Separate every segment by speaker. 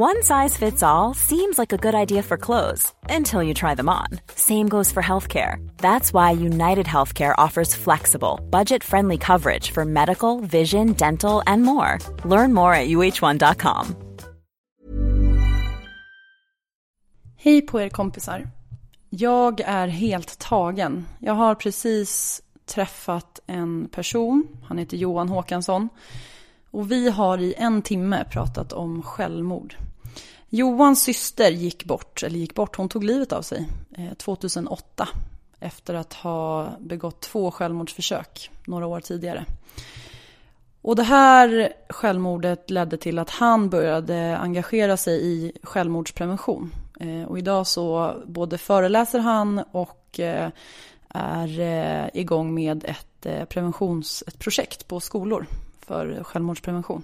Speaker 1: One size fits all seems like a good idea for clothes until you try them on. Same goes for healthcare. That's why United Healthcare offers flexible, budget friendly coverage for medical, vision, dental, and more. Learn more at uh1.com.
Speaker 2: Hej på er kompisar. Jag är helt tagen. Jag har precis träffat en person. Han heter Johan Håkansson. Och vi har i en timme pratat om självmord. Johans syster gick bort, eller gick bort, hon tog livet av sig eh, 2008 efter att ha begått två självmordsförsök några år tidigare. Och det här självmordet ledde till att han började engagera sig i självmordsprevention. Eh, och idag så både föreläser han och eh, är igång med ett preventionsprojekt ett på skolor för självmordsprevention.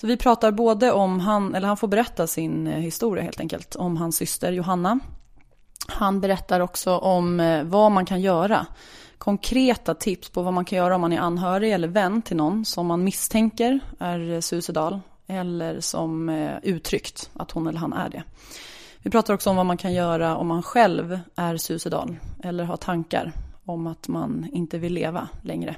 Speaker 2: Så vi pratar både om han, eller han får berätta sin eh, historia helt enkelt, om hans syster Johanna. Han berättar också om eh, vad man kan göra. Konkreta tips på vad man kan göra om man är anhörig eller vän till någon som man misstänker är eh, suicidal eller som uttryckt att hon eller han är det. Vi pratar också om vad man kan göra om man själv är suicidal eller har tankar om att man inte vill leva längre.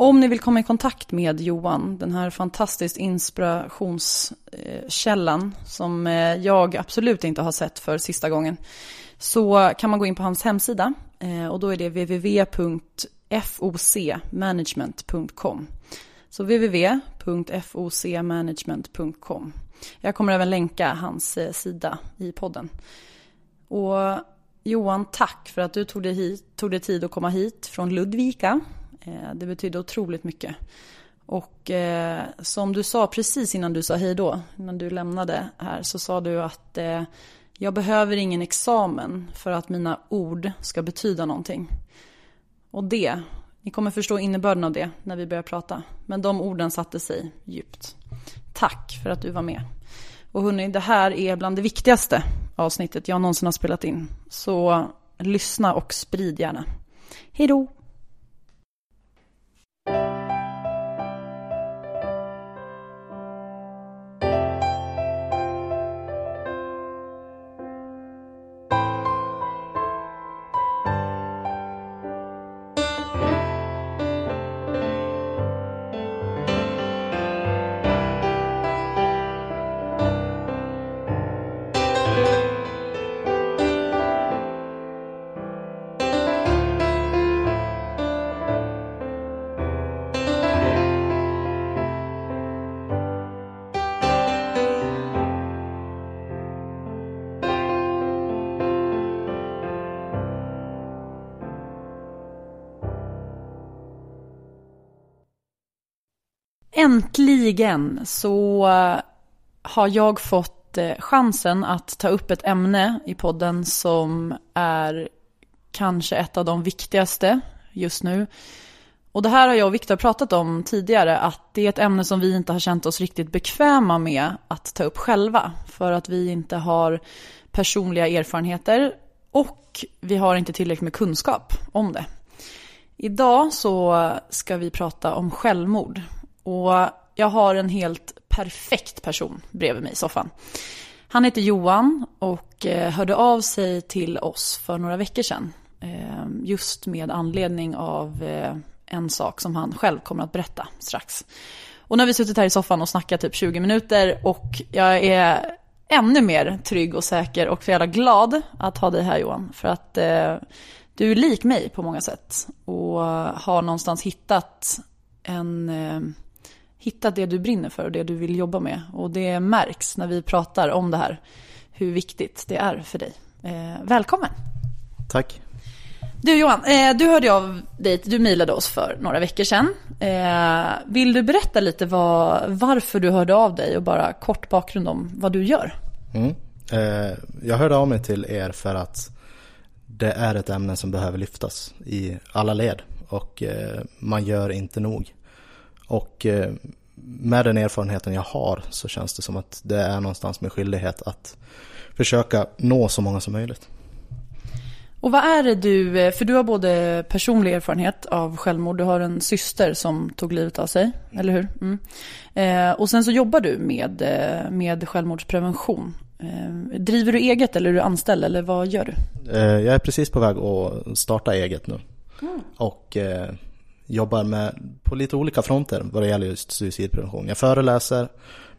Speaker 2: Om ni vill komma i kontakt med Johan, den här fantastiskt inspirationskällan som eh, jag absolut inte har sett för sista gången, så kan man gå in på hans hemsida eh, och då är det www.focmanagement.com. Så www.focmanagement.com. Jag kommer även länka hans eh, sida i podden. Och Johan, tack för att du tog dig, hit, tog dig tid att komma hit från Ludvika Eh, det betyder otroligt mycket. Och eh, som du sa precis innan du sa hej då, innan du lämnade här, så sa du att eh, jag behöver ingen examen för att mina ord ska betyda någonting. Och det, ni kommer förstå innebörden av det när vi börjar prata. Men de orden satte sig djupt. Tack för att du var med. Och hörni, det här är bland det viktigaste avsnittet jag någonsin har spelat in. Så lyssna och sprid gärna. Hej då! Äntligen så eh, har jag fått eh, chansen att ta upp ett ämne i podden som är kanske ett av de viktigaste just nu. Och det här har jag och Viktor pratat om tidigare, att det är ett ämne som vi inte har känt oss riktigt bekväma med att ta upp själva. För att vi inte har personliga erfarenheter och vi har inte tillräckligt med kunskap om det. Idag så ska vi prata om självmord. Och jag har en helt perfekt person bredvid mig i soffan. Han heter Johan och eh, hörde av sig till oss för några veckor sedan. Eh, just med anledning av eh, en sak som han själv kommer att berätta strax. Och nu har vi suttit här i soffan och snackat typ 20 minuter och jag är ännu mer trygg och säker och så jävla glad att ha dig här Johan. För att du är lik mig på många sätt och har någonstans hittat en hitta det du brinner för och det du vill jobba med. Och det märks när vi pratar om det här, hur viktigt det är för dig. Eh, välkommen!
Speaker 3: Tack!
Speaker 2: Du Johan, eh, du hörde av dig, du mejlade oss för några veckor sedan. Eh, vill du berätta lite vad, varför du hörde av dig och bara kort bakgrund om vad du gör?
Speaker 3: Mm. Eh, jag hörde av mig till er för att det är ett ämne som behöver lyftas i alla led och eh, man gör inte nog. Och eh, med den erfarenheten jag har så känns det som att det är någonstans med skyldighet att försöka nå så många som möjligt.
Speaker 2: Och vad är det du, eh, för du har både personlig erfarenhet av självmord, du har en syster som tog livet av sig, eller hur? Mm. Eh, och sen så jobbar du med, eh, med självmordsprevention. Eh, driver du eget eller är du anställd eller vad gör du?
Speaker 3: Eh, jag är precis på väg att starta eget nu. Mm. Och jobbar med, på lite olika fronter vad det gäller just suicidprevention. Jag föreläser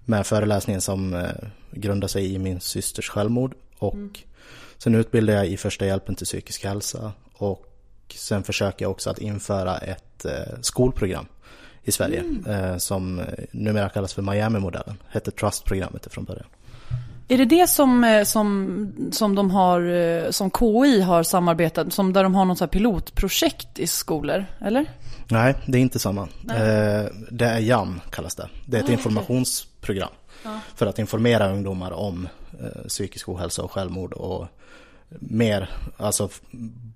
Speaker 3: med föreläsningen som grundar sig i min systers självmord och mm Sen utbildar jag i första hjälpen till psykisk hälsa och sen försöker jag också att införa ett eh, skolprogram i Sverige mm. eh, som numera kallas för Miami-modellen. Hette Trust-programmet från början.
Speaker 2: Är det det som, eh, som, som de har, eh, som KI har samarbetat, som där de har något så pilotprojekt i skolor, eller?
Speaker 3: Nej, det är inte samma. Eh, det är JAM kallas det. Det är ett ah, informationsprogram. Okay. För att informera ungdomar om psykisk ohälsa och självmord och mer, alltså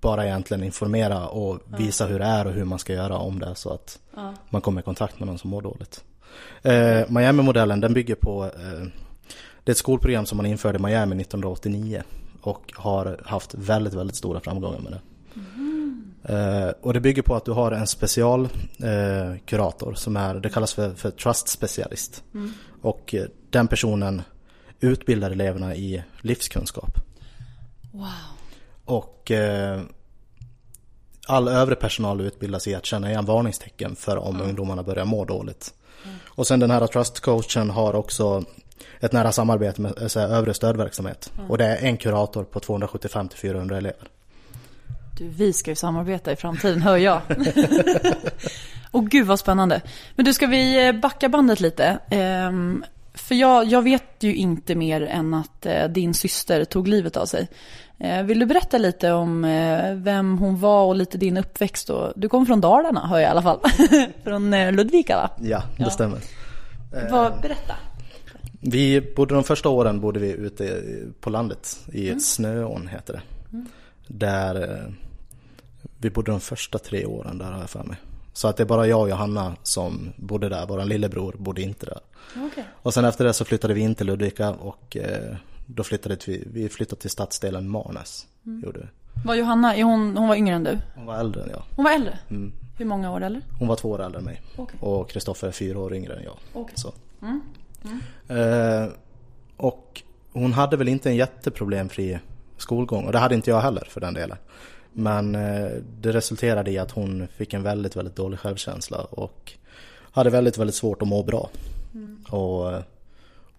Speaker 3: bara egentligen informera och visa ja. hur det är och hur man ska göra om det så att man kommer i kontakt med någon som mår dåligt. Eh, Miami-modellen den bygger på, eh, det är ett skolprogram som man införde i Miami 1989 och har haft väldigt, väldigt stora framgångar med det. Mm. Eh, och det bygger på att du har en specialkurator eh, som är, det kallas för, för trust specialist. Mm. Och eh, den personen utbildar eleverna i livskunskap.
Speaker 2: Wow.
Speaker 3: Och eh, all övrig personal utbildas i att känna igen varningstecken för om mm. ungdomarna börjar må dåligt. Mm. Och sen den här trust-coachen har också ett nära samarbete med eh, så här, övrig stödverksamhet. Mm. Och det är en kurator på 275-400 elever.
Speaker 2: Du, vi ska ju samarbeta i framtiden, hör jag. Och gud vad spännande. Men du, ska vi eh, backa bandet lite? Um, för jag, jag vet ju inte mer än att eh, din syster tog livet av sig. Eh, vill du berätta lite om eh, vem hon var och lite din uppväxt? Och, du kommer från Dalarna hör jag i alla fall. från eh, Ludvika va?
Speaker 3: Ja, det ja. stämmer.
Speaker 2: Vad, berätta.
Speaker 3: Vi bodde de första åren bodde vi ute på landet i mm. Snöån heter det. Mm. Där vi bodde de första tre åren där har jag för mig. Så att det är bara jag och Johanna som bodde där, vår lillebror bodde inte där.
Speaker 2: Okay.
Speaker 3: Och sen efter det så flyttade vi in till Ludvika och då flyttade vi, vi flyttade till stadsdelen Marnäs. Mm. Gjorde vi.
Speaker 2: Var Johanna, hon, hon var yngre än du?
Speaker 3: Hon var äldre än jag.
Speaker 2: Hon var äldre?
Speaker 3: Mm.
Speaker 2: Hur många år äldre?
Speaker 3: Hon var två år äldre än mig. Okay. Och Kristoffer är fyra år yngre än jag.
Speaker 2: Okay. Så. Mm.
Speaker 3: Mm. Eh, och hon hade väl inte en jätteproblemfri skolgång och det hade inte jag heller för den delen. Men eh, det resulterade i att hon fick en väldigt, väldigt dålig självkänsla och hade väldigt, väldigt svårt att må bra. Mm. Och eh,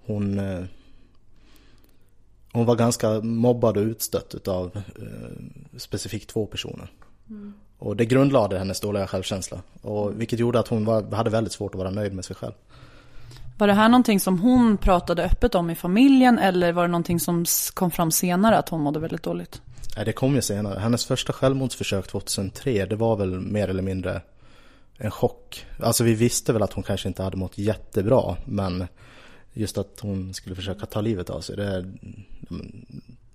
Speaker 3: hon eh, hon var ganska mobbad och utstött utav eh, specifikt två personer. Mm. Och det grundlade hennes dåliga självkänsla. Och, vilket gjorde att hon var, hade väldigt svårt att vara nöjd med sig själv.
Speaker 2: Var det här någonting som hon pratade öppet om i familjen eller var det någonting som kom fram senare att hon mådde väldigt dåligt?
Speaker 3: Nej, det kom ju senare. Hennes första självmordsförsök 2003, det var väl mer eller mindre en chock. Alltså vi visste väl att hon kanske inte hade mått jättebra, men just att hon skulle försöka ta livet av sig, det,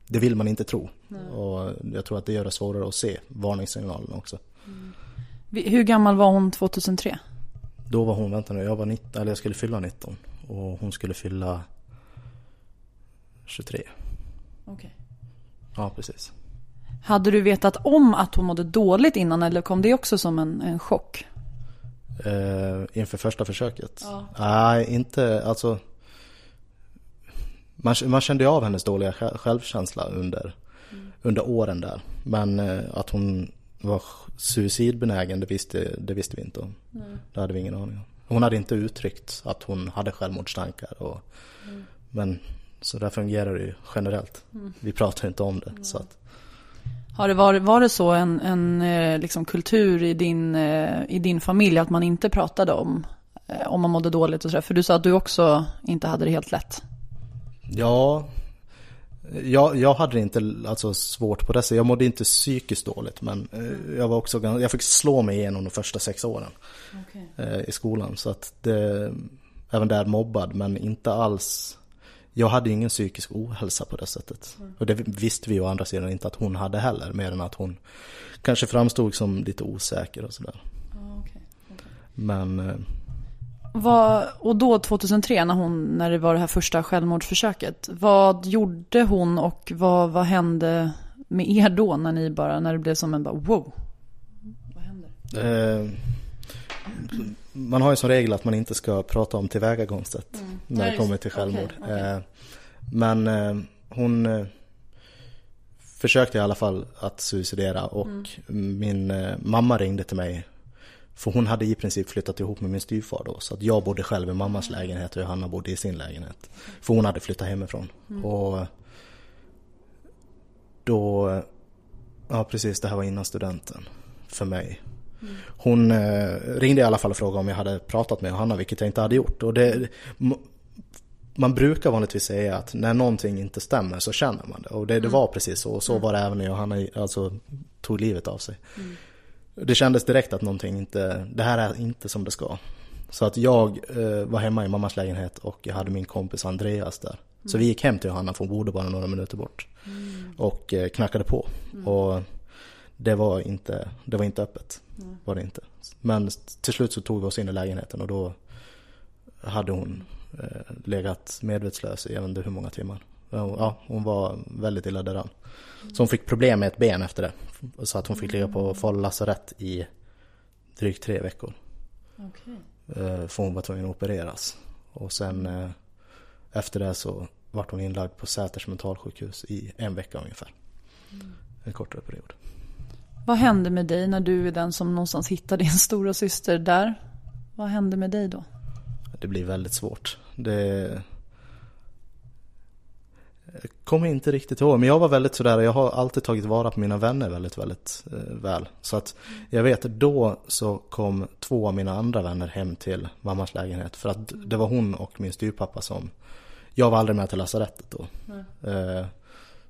Speaker 3: det vill man inte tro. Nej. Och jag tror att det gör det svårare att se varningssignalerna också. Mm.
Speaker 2: Hur gammal var hon 2003?
Speaker 3: Då var hon, vänta nu, jag var 19, eller jag skulle fylla 19 och hon skulle fylla 23.
Speaker 2: Okej. Okay.
Speaker 3: Ja, precis.
Speaker 2: Hade du vetat om att hon mådde dåligt innan eller kom det också som en, en chock?
Speaker 3: Uh, inför första försöket? Ja. Nej, inte, alltså man, man kände av hennes dåliga självkänsla under, mm. under åren där. Men eh, att hon var suicidbenägen, det visste, det visste vi inte om. Mm. Det hade vi ingen aning om. Hon hade inte uttryckt att hon hade självmordstankar. Och, mm. Men så där fungerar det ju generellt. Mm. Vi pratar inte om det. Så att.
Speaker 2: Har det varit, var det så en, en eh, liksom kultur i din, eh, i din familj att man inte pratade om om man mådde dåligt och sådär? För du sa att du också inte hade det helt lätt.
Speaker 3: Ja, jag, jag hade inte alltså svårt på det så Jag mådde inte psykiskt dåligt men eh, jag var också jag fick slå mig igenom de första sex åren okay. Eh, i skolan. Så att det, även där mobbad men inte alls jag hade ingen psykisk ohälsa på det sättet. Mm. Och det visste vi å andra sidan inte att hon hade heller, mer än att hon kanske framstod som lite osäker och sådär.
Speaker 2: Okay. okay.
Speaker 3: Men...
Speaker 2: Vad, och då 2003 när, hon, när det var det här första självmordsförsöket. Vad gjorde hon och vad, vad hände med er då när ni bara, när det blev som en bara wow? Vad hände?
Speaker 3: Eh, man har ju som regel att man inte ska prata om tillvägagångssätt mm. när det kommer till självmord. Okay, okay. Eh, men eh, hon eh, försökte i alla fall att suicidera och mm. min eh, mamma ringde till mig för hon hade i princip flyttat ihop med min styvfar då. Så att jag bodde själv i mammas lägenhet och Johanna bodde i sin lägenhet. För hon hade flyttat hemifrån. Mm. Och då, ja precis det här var innan studenten för mig. Mm. Hon eh, ringde i alla fall och frågade om jag hade pratat med Johanna, vilket jag inte hade gjort. Och det, man brukar vanligtvis säga att när någonting inte stämmer så känner man det. Och det, det mm. var precis så. Och så mm. var det även när Johanna alltså, tog livet av sig. Mm. Det kändes direkt att någonting inte, det här är inte som det ska. Så att jag eh, var hemma i mammas lägenhet och jag hade min kompis Andreas där. Så vi gick hem till Johanna för hon bodde bara några minuter bort. Mm. Och eh, knackade på. Mm. Och det var inte, det var inte öppet. Mm. Var det inte. Men till slut så tog vi oss in i lägenheten och då hade hon eh, legat medvetslös i jag vet inte hur många timmar. Ja, hon var väldigt illa däran. Så hon fick problem med ett ben efter det. Så att hon fick ligga på Falu lasarett i drygt tre veckor. Okay. Eh, för hon var tvungen att opereras. Och sen eh, efter det så vart hon inlagd på Säters mentalsjukhus i en vecka ungefär. Mm. En kortare period.
Speaker 2: Vad hände med dig när du är den som någonstans hittar din stora syster där? Vad hände med dig då?
Speaker 3: Det blir väldigt svårt. Det jag kommer inte riktigt ihåg, men jag var väldigt sådär, jag har alltid tagit vara på mina vänner väldigt, väldigt eh, väl. Så att jag vet då så kom två av mina andra vänner hem till mammas lägenhet. För att det var hon och min styrpappa som, jag var aldrig med till lasarettet då. Eh,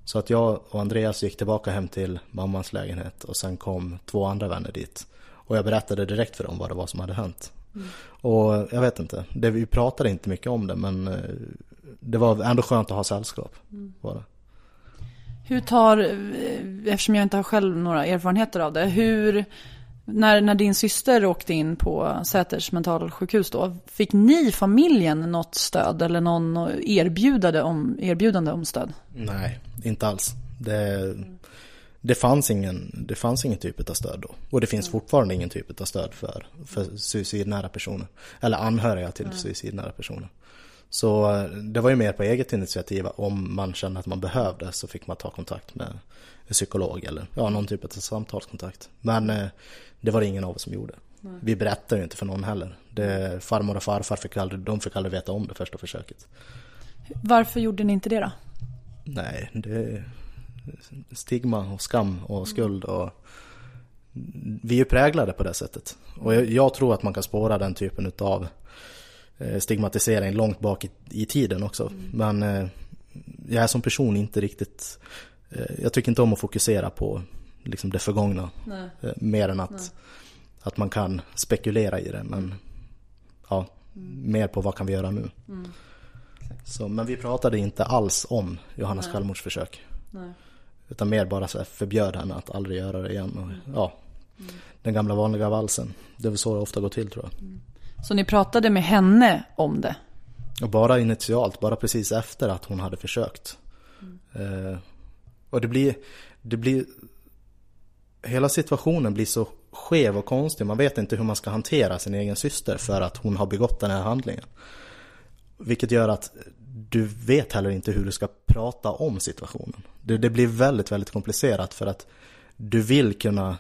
Speaker 3: så att jag och Andreas gick tillbaka hem till mammas lägenhet och sen kom två andra vänner dit. Och jag berättade direkt för dem vad det var som hade hänt. Mm. Och jag vet inte, det, vi pratade inte mycket om det men eh, det var ändå skönt att ha sällskap. Mm. Var det.
Speaker 2: Hur tar, eftersom jag inte har själv några erfarenheter av det, hur, när, när din syster åkte in på Säters mentalsjukhus då, fick ni familjen något stöd eller någon erbjudande om, erbjudande om stöd?
Speaker 3: Nej, inte alls. Det, det, fanns ingen, det fanns ingen typ av stöd då. Och det finns mm. fortfarande ingen typ av stöd för, för suicidnära personer. Eller anhöriga till mm. suicidnära personer. Så eh, det var ju mer på eget initiativ. Om man kände att man behövde så fick man ta kontakt med en psykolog eller ja, någon typ av samtalskontakt. Men eh, det var det ingen av oss som gjorde. Nej. Vi berättade ju inte för någon heller. Det, farmor och farfar fick aldrig, de fick aldrig veta om det första försöket.
Speaker 2: Varför gjorde ni inte det då?
Speaker 3: Nej, det är stigma och skam och skuld och vi är ju präglade på det sättet. Och jag, jag tror att man kan spåra den typen av stigmatisering långt bak i, i tiden också. Mm. Men eh, jag är som person inte riktigt, eh, jag tycker inte om att fokusera på liksom det förgångna. Nej. mer än att, att man kan spekulera i det. Men ja, mm. mer på vad kan vi göra nu. Mm. Så, men vi pratade inte alls om Johannas Nej. självmordsförsök. Nej. Utan mer bara så förbjöd henne att aldrig göra det igen. Och, mm. ja, mm. Den gamla vanliga valsen. Det är väl så det ofta går till tror jag.
Speaker 2: Så ni pratade med henne om det?
Speaker 3: Och bara initialt, bara precis efter att hon hade försökt. Mm. Eh, och det blir, det blir, hela situationen blir så skev och konstig. Man vet inte hur man ska hantera sin egen syster för att hon har begått den här handlingen. Vilket gör att du vet heller inte hur du ska prata om situationen. Det, det blir väldigt, väldigt komplicerat för att du vill kunna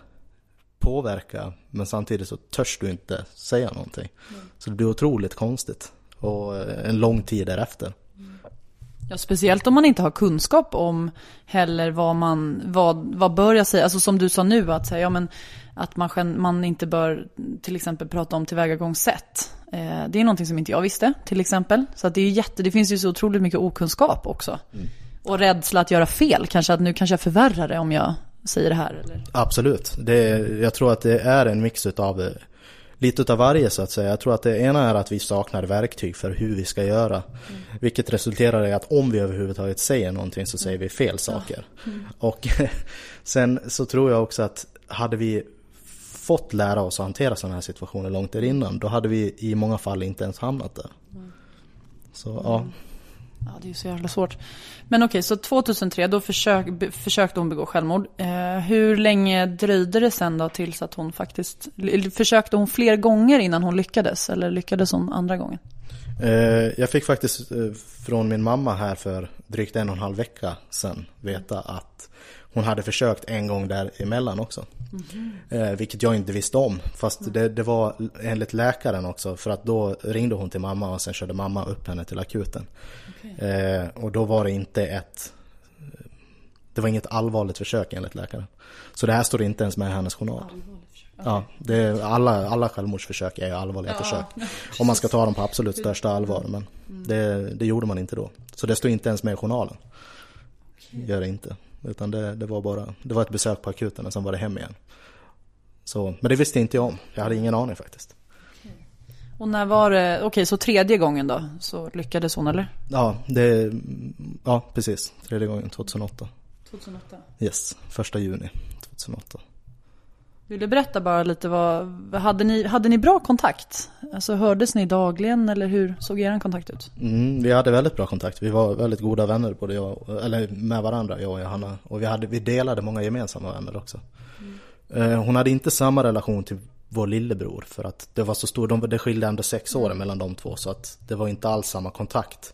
Speaker 3: påverka men samtidigt så törs du inte säga någonting. Mm. Så det blir otroligt konstigt och en lång tid därefter.
Speaker 2: Ja, speciellt om man inte har kunskap om heller vad man, vad, vad bör jag säga, alltså som du sa nu att säga, ja men att man, man inte bör till exempel prata om tillvägagångssätt. Eh, det är någonting som inte jag visste till exempel. Så att det är jätte, det finns ju så otroligt mycket okunskap också. Mm. Och rädsla att göra fel, kanske att nu kanske jag förvärrar det om jag säger det här? Eller?
Speaker 3: Absolut. Det, jag tror att det är en mix av eh, lite utav varje så att säga. Jag tror att det ena är att vi saknar verktyg för hur vi ska göra. Mm. Vilket resulterar i att om vi överhuvudtaget säger någonting så säger vi fel saker. Mm. Och sen så tror jag också att hade vi fått lära oss att hantera sådana här situationer långt innan, då hade vi i många fall inte ens hamnat där. Mm. Så ja.
Speaker 2: Ja, det är ju så jävla svårt. Men okej, så 2003 då försök, försökte hon begå självmord. Eh, hur länge dröjde det sen då tills att hon faktiskt... Försökte hon fler gånger innan hon lyckades? Eller lyckades hon andra gången?
Speaker 3: Eh, jag fick faktiskt eh, från min mamma här för drygt en och en halv vecka sedan veta att hon hade försökt en gång däremellan också. Mm. Eh, vilket jag inte visste om. Fast mm. det, det, var enligt läkaren också. För att då ringde hon till mamma och sen körde mamma upp henne till akuten. Okay. Eh, och då var det inte ett... Det var inget allvarligt försök enligt läkaren. Så det här står inte ens med i hennes journal. Ja, det är, alla, alla självmordsförsök är allvarliga ja, försök. Om man ska ta dem på absolut största allvar. Men mm. det, det gjorde man inte då. Så det står inte ens med i journalen. Gör det inte. Utan det, det, var bara, det var ett besök på akuten och sen var det hem igen. Så, men det visste inte jag om. Jag hade ingen aning faktiskt.
Speaker 2: Och när var det, okej okay, så tredje gången då, så lyckades hon eller?
Speaker 3: Ja, det, ja precis. Tredje gången 2008.
Speaker 2: 2008?
Speaker 3: Yes, första juni 2008.
Speaker 2: Vill du berätta bara lite vad, hade ni, hade ni bra kontakt? Alltså hördes ni dagligen eller hur såg er kontakt ut?
Speaker 3: Mm, vi hade väldigt bra kontakt. Vi var väldigt goda vänner både jag, eller med varandra, jag och Johanna. Och vi, hade, vi delade många gemensamma vänner också. Mm. Hon hade inte samma relation till vår lillebror för att det var så stor, de, det skilde ändå sex år mm. mellan de två så att det var inte alls samma kontakt.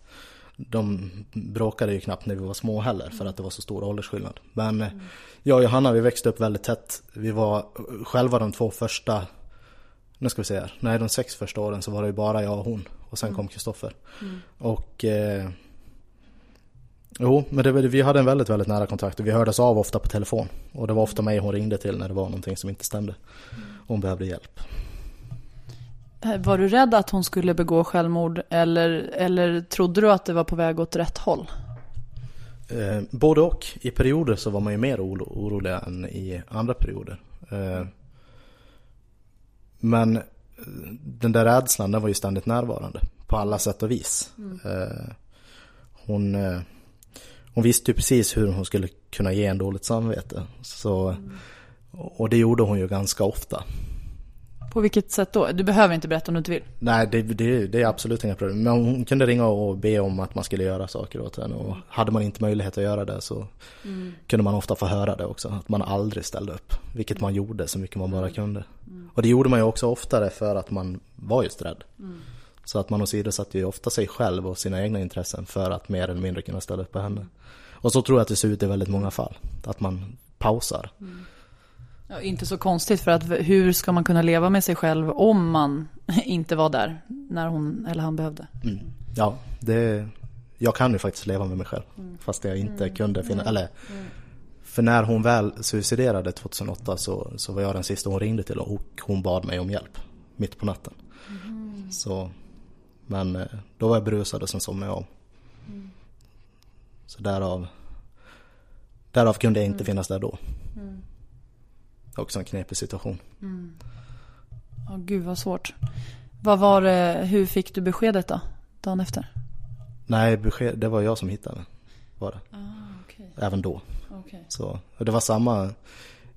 Speaker 3: De bråkade ju knappt när vi var små heller för att det var så stor åldersskillnad. Men mm jag och Johanna vi växte upp väldigt tätt. Vi var själva de två första, nu ska vi se här, nej de sex första åren så var det ju bara jag och hon. Och sen mm. kom Kristoffer. Mm. Och eh, Jo, men det, vi hade en väldigt, väldigt nära kontakt och vi hördes av ofta på telefon. Och det var ofta mig hon ringde till när det var någonting som inte stämde. Mm. Hon behövde hjälp.
Speaker 2: Eh, var du rädd att hon skulle begå självmord eller, eller trodde du att det var på väg åt rätt håll?
Speaker 3: Eh, både och. I perioder så var man ju mer oro, orolig än i andra perioder. Eh, men eh, den där rädslan den var ju ständigt närvarande på alla sätt och vis. Mm. Eh, hon, eh, hon visste ju precis hur hon skulle kunna ge en dåligt samvete. Så, mm. Och det gjorde hon ju ganska ofta.
Speaker 2: På vilket sätt då? Du behöver inte berätta om du inte vill.
Speaker 3: Nej, det, det, det är absolut inga problem. Men hon kunde ringa och be om att man skulle göra saker åt henne. Och hade man inte möjlighet att göra det så mm. kunde man ofta få höra det också. Att man aldrig ställde upp. Vilket man gjorde så mycket man bara kunde. Mm. Och det gjorde man ju också oftare för att man var just rädd. Mm. Så att man åsidosatte ju ofta sig själv och sina egna intressen för att mer eller mindre kunna ställa upp på henne. Och så tror jag att det ser ut i väldigt många fall. Att man pausar. Mm.
Speaker 2: Ja, inte så konstigt för att hur ska man kunna leva med sig själv om man inte var där när hon eller han behövde?
Speaker 3: Mm. Ja, det, jag kan ju faktiskt leva med mig själv mm. fast jag inte mm. kunde finna, mm. eller mm. för när hon väl suiciderade 2008 så, så var jag den sista hon ringde till och hon bad mig om hjälp mitt på natten. Mm. Så, men eh, då var jag berusad och sen somnade jag om. Så därav, därav kunde jag inte finnas där då också en knepig situation.
Speaker 2: Mm. Oh, gud vad svårt. Vad var det, hur fick du beskedet då? Dagen efter?
Speaker 3: Nej, besked, det var jag som hittade var det. Ah, okay. Även då. Okay. Så, och det var samma,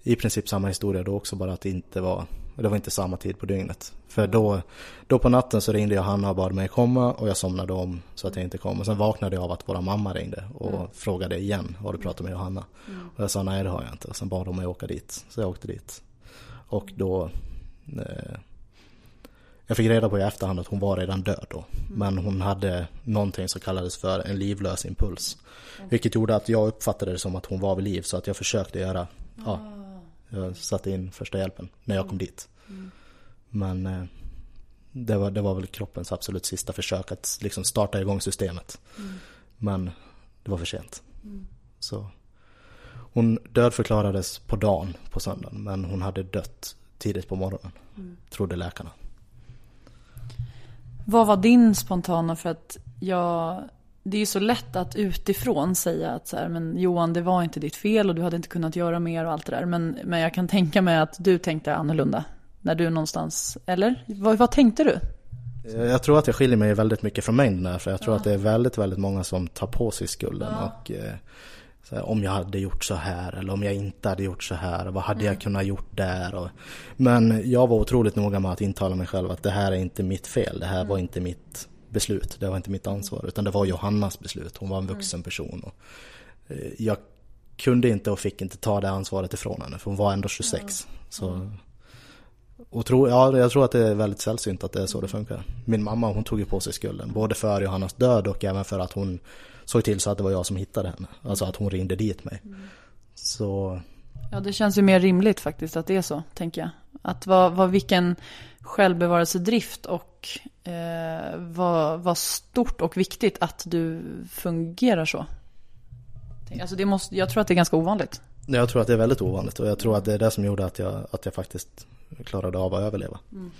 Speaker 3: i princip samma historia då också, bara att det inte var, det var inte samma tid på dygnet. För då, då på natten så ringde jag Hanna och bad mig komma och jag somnade om så att jag inte kom. Och sen vaknade jag av att våra mamma ringde och mm. frågade igen, har du pratat med Johanna? Mm. Och jag sa nej det har jag inte. Och sen bad de mig åka dit. Så jag åkte dit. Och då eh, jag fick reda på i efterhand att hon var redan död då. Mm. Men hon hade någonting som kallades för en livlös impuls. Mm. Vilket gjorde att jag uppfattade det som att hon var vid liv. Så att jag försökte göra, ah. ja, jag satte in första hjälpen när jag kom mm. dit. Mm. Men eh, det, var, det var väl kroppens absolut sista försök att liksom starta igång systemet. Mm. Men det var för sent. Mm. Så hon dödförklarades på dagen på söndagen men hon hade dött tidigt på morgonen. Mm. Trodde läkarna.
Speaker 2: Vad var din spontana för att jag det är ju så lätt att utifrån säga att så här, men Johan det var inte ditt fel och du hade inte kunnat göra mer och allt det där. Men, men jag kan tänka mig att du tänkte annorlunda. När du någonstans, eller? Vad, vad tänkte du?
Speaker 3: Jag tror att jag skiljer mig väldigt mycket från mängden där, för jag tror ja. att det är väldigt, väldigt många som tar på sig skulden. Ja. Och, eh, här, om jag hade gjort så här eller om jag inte hade gjort så här. Vad hade mm. jag kunnat gjort där? Och, men jag var otroligt noga med att intala mig själv att det här är inte mitt fel. Det här mm. var inte mitt beslut. Det var inte mitt ansvar. Utan det var Johannas beslut. Hon var en vuxen person. Och, eh, jag kunde inte och fick inte ta det ansvaret ifrån henne. För hon var ändå 26. Så, och tro, ja, jag tror att det är väldigt sällsynt att det är så det funkar. Min mamma hon tog ju på sig skulden. Både för Johannas död och även för att hon såg till så att det var jag som hittade henne. Alltså att hon ringde dit mig. Mm. Så...
Speaker 2: Ja, det känns ju mer rimligt faktiskt att det är så, tänker jag. Att vad, vad vilken självbevarelsedrift och eh, vad, vad stort och viktigt att du fungerar så. Alltså det måste, jag tror att det är ganska ovanligt.
Speaker 3: Jag tror att det är väldigt ovanligt och jag tror att det är det som gjorde att jag, att jag faktiskt klarade av att överleva. Mm.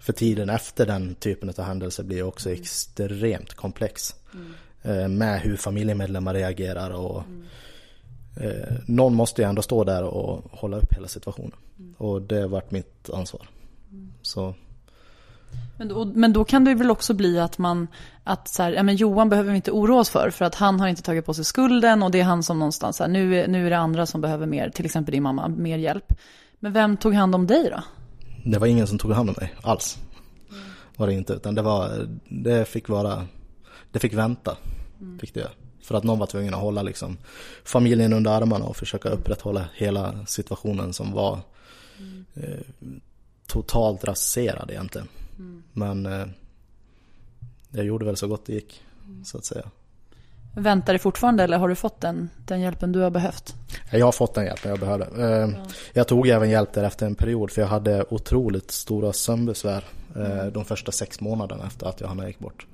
Speaker 3: För tiden efter den typen av händelser blir också mm. extremt komplex. Mm. Eh, med hur familjemedlemmar reagerar och mm. Eh, någon måste ju ändå stå där och hålla upp hela situationen. Mm. Och det har varit mitt ansvar. Mm. Så.
Speaker 2: Men då, men då kan det väl också bli att man, att så här, ja men Johan behöver vi inte oroa oss för, för att han har inte tagit på sig skulden och det är han som någonstans, här, nu, nu är det andra som behöver mer, till exempel din mamma, mer hjälp. Men vem tog hand om dig då?
Speaker 3: Det var ingen som tog hand om mig alls. Mm. Var det inte, utan det var, det fick vara, det fick vänta. Mm. Fick det. För att någon var tvungen att hålla liksom familjen under armarna och försöka upprätthålla hela situationen som var mm. eh, totalt raserad egentligen. Mm. Men eh, jag gjorde väl så gott det gick, mm. så att säga.
Speaker 2: Väntar du fortfarande eller har du fått den, den hjälpen du har behövt?
Speaker 3: Jag har fått den hjälpen jag behövde. Eh, ja. Jag tog även hjälp där efter en period för jag hade otroligt stora sömnbesvär eh, mm. de första sex månaderna efter att Johanna gick bort.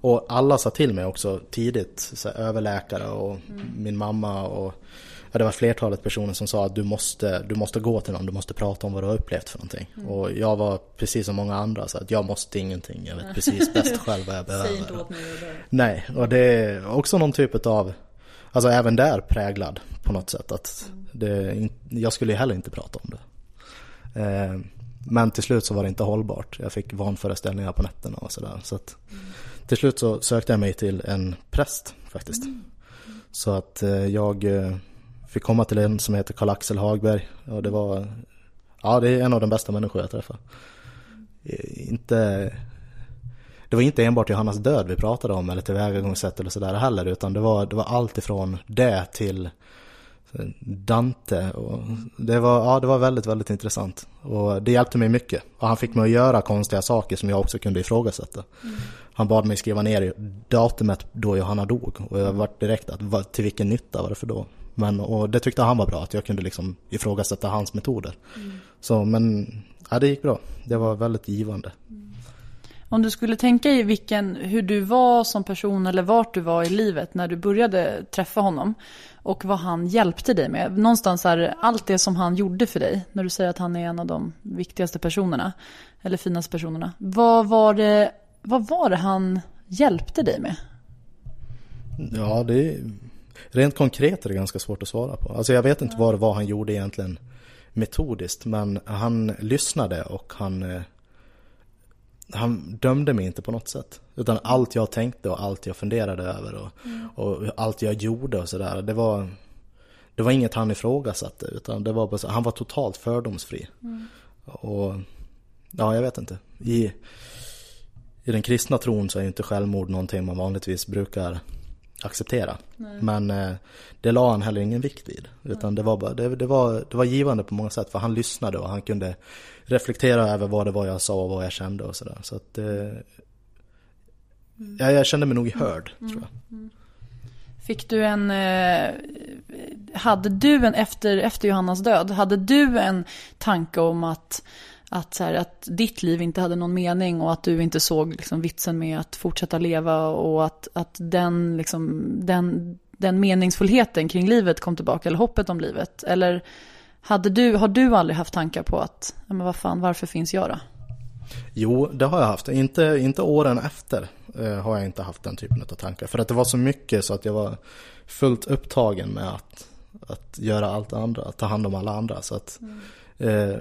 Speaker 3: Och alla sa till mig också tidigt, så här, överläkare och mm. min mamma och ja, det var flertalet personer som sa att du måste, du måste gå till någon, du måste prata om vad du har upplevt för någonting. Mm. Och jag var precis som många andra så att jag måste ingenting, jag vet precis bäst själv vad jag behöver. Säg inte åt mig Nej, och det är också någon typ av, alltså även där präglad på något sätt att mm. det, jag skulle ju heller inte prata om det. Eh, men till slut så var det inte hållbart. Jag fick vanföreställningar på nätterna och sådär. Så att mm. Till slut så sökte jag mig till en präst faktiskt. Mm. Så att eh, jag eh, fick komma till en som heter Karl-Axel Hagberg. Och det var, ja det är en av de bästa människor jag träffat. Eh, inte, det var inte enbart Johannas död vi pratade om eller tillvägagångssätt eller sådär heller. Utan det var, det var allt ifrån det till Dante. Och det, var, ja, det var väldigt, väldigt intressant. Och det hjälpte mig mycket. Och han fick mig att göra konstiga saker som jag också kunde ifrågasätta. Mm. Han bad mig skriva ner datumet då Johanna dog. Och jag var direkt att, till vilken nytta var det för då? Men, och det tyckte han var bra, att jag kunde liksom ifrågasätta hans metoder. Mm. Så, men ja, det gick bra. Det var väldigt givande. Mm.
Speaker 2: Om du skulle tänka i vilken, hur du var som person eller vart du var i livet när du började träffa honom och vad han hjälpte dig med. Någonstans är allt det som han gjorde för dig, när du säger att han är en av de viktigaste personerna, eller finaste personerna. Vad var det, vad var det han hjälpte dig med?
Speaker 3: Ja, det är, rent konkret är det ganska svårt att svara på. Alltså jag vet inte vad det var han gjorde egentligen metodiskt, men han lyssnade och han eh, han dömde mig inte på något sätt. Utan allt jag tänkte och allt jag funderade över och, mm. och allt jag gjorde och sådär. Det var, det var inget han ifrågasatte. Utan det var bara så, han var totalt fördomsfri. Mm. Och ja, jag vet inte. I, I den kristna tron så är ju inte självmord någonting man vanligtvis brukar acceptera. Nej. Men eh, det la han heller ingen vikt vid. Utan det var, bara, det, det, var, det var givande på många sätt för han lyssnade och han kunde reflektera över vad det var jag sa och vad jag kände och sådär. Så att eh, mm. ja, jag kände mig nog hörd mm. tror jag. Mm.
Speaker 2: Fick du en, eh, hade du en, efter, efter Johannas död, hade du en tanke om att att, så här, att ditt liv inte hade någon mening och att du inte såg liksom, vitsen med att fortsätta leva och att, att den, liksom, den, den meningsfullheten kring livet kom tillbaka, eller hoppet om livet. Eller hade du, har du aldrig haft tankar på att, men vad fan, varför finns jag då?
Speaker 3: Jo, det har jag haft. Inte, inte åren efter eh, har jag inte haft den typen av tankar. För att det var så mycket så att jag var fullt upptagen med att, att göra allt det andra, att ta hand om alla andra. Så att, mm. eh,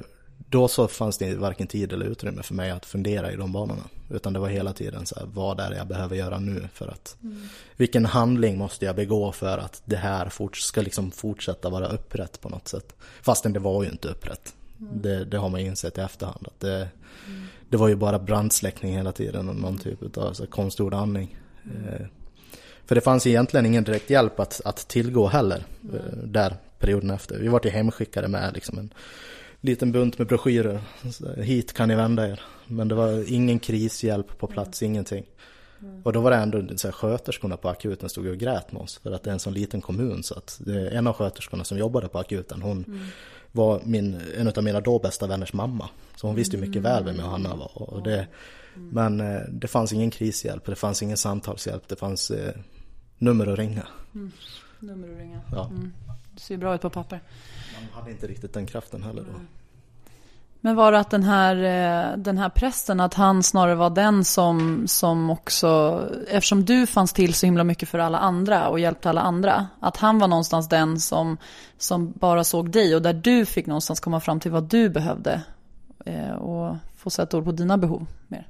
Speaker 3: då så fanns det varken tid eller utrymme för mig att fundera i de banorna. Utan det var hela tiden så här, vad är det jag behöver göra nu för att mm. Vilken handling måste jag begå för att det här fort, ska liksom fortsätta vara upprätt på något sätt. Fastän det var ju inte upprätt. Mm. Det, det, har man insett i efterhand. Att det, mm. det var ju bara brandsläckning hela tiden och någon typ av så konstgjord andning. Eh, för det fanns egentligen ingen direkt hjälp att, att tillgå heller. Eh, där perioden efter. Vi var ju hemskickade med liksom en liten bunt med broschyrer. Hit kan ni vända er. Men det var ingen krishjälp på plats, mm. ingenting. Mm. Och då var det ändå så här, sköterskorna på akuten stod och grät med oss. För att det är en sån liten kommun så att en av sköterskorna som jobbade på akuten. Hon mm. var min, en av mina då bästa vänners mamma. Så hon visste ju mycket väl vem jag och Hanna var. Och det, mm. Men eh, det fanns ingen krishjälp, det fanns ingen samtalshjälp, det fanns eh, nummer att ringa.
Speaker 2: Mm. Nummer att ringa. Ja. Det ser bra ut på papper.
Speaker 3: Man hade inte riktigt den kraften heller då.
Speaker 2: Men var det att den här, eh, den här prästen, att han snarare var den som, som också, eftersom du fanns till så himla mycket för alla andra och hjälpte alla andra, att han var någonstans den som, som bara såg dig och där du fick någonstans komma fram till vad du behövde eh, och få sätta ord på dina behov mer?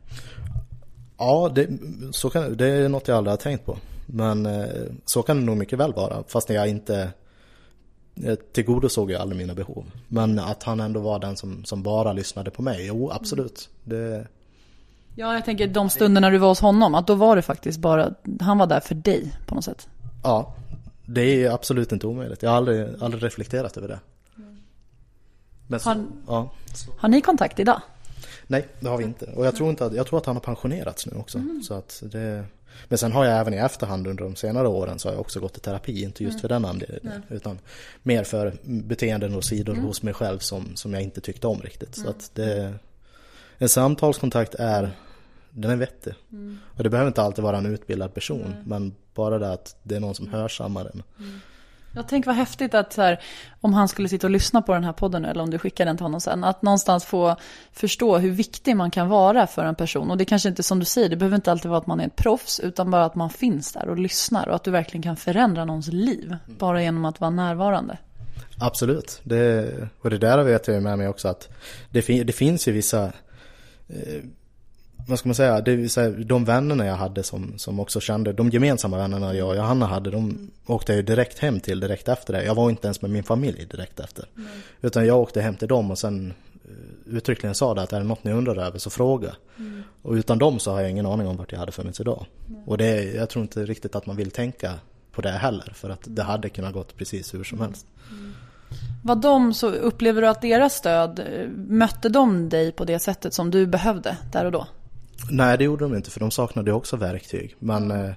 Speaker 3: Ja, det, så kan, det är något jag aldrig har tänkt på. Men eh, så kan det nog mycket väl vara, fast jag inte tillgodosåg ju aldrig mina behov. Men att han ändå var den som, som bara lyssnade på mig, jo absolut. Det...
Speaker 2: Ja, jag tänker de stunderna du var hos honom, att då var det faktiskt bara, han var där för dig på något sätt.
Speaker 3: Ja, det är absolut inte omöjligt. Jag har aldrig, aldrig reflekterat över det.
Speaker 2: Men så, har, ja. har ni kontakt idag?
Speaker 3: Nej, det har vi inte. Och jag tror, inte att, jag tror att han har pensionerats nu också. Mm. Så att det, men sen har jag även i efterhand under de senare åren så har jag också gått i terapi, inte just mm. för den anledningen. Utan mer för beteenden och sidor mm. hos mig själv som, som jag inte tyckte om riktigt. Så mm. att det, en samtalskontakt är, den är vettig. Mm. Och det behöver inte alltid vara en utbildad person, men bara det att det är någon som hörsammar en.
Speaker 2: Mm. Jag tänker vad häftigt att så här, om han skulle sitta och lyssna på den här podden eller om du skickar den till honom sen, att någonstans få förstå hur viktig man kan vara för en person. Och det kanske inte som du säger, det behöver inte alltid vara att man är ett proffs, utan bara att man finns där och lyssnar och att du verkligen kan förändra någons liv bara genom att vara närvarande.
Speaker 3: Absolut, det, och det där vet jag med mig också att det, det finns ju vissa eh, vad ska man säga, det vill säga, de vännerna jag hade som, som också kände, de gemensamma vännerna jag och Johanna hade, de åkte jag ju direkt hem till direkt efter det. Jag var inte ens med min familj direkt efter. Mm. Utan jag åkte hem till dem och sen eh, uttryckligen sa det att är det något ni undrar över så fråga. Mm. Och utan dem så har jag ingen aning om vart jag hade funnits idag. Mm. Och det, jag tror inte riktigt att man vill tänka på det heller. För att det hade kunnat gått precis hur som helst. Mm.
Speaker 2: Var de så, upplever du att deras stöd, eh, mötte de dig på det sättet som du behövde där och då?
Speaker 3: Nej det gjorde de inte för de saknade också verktyg. Men eh,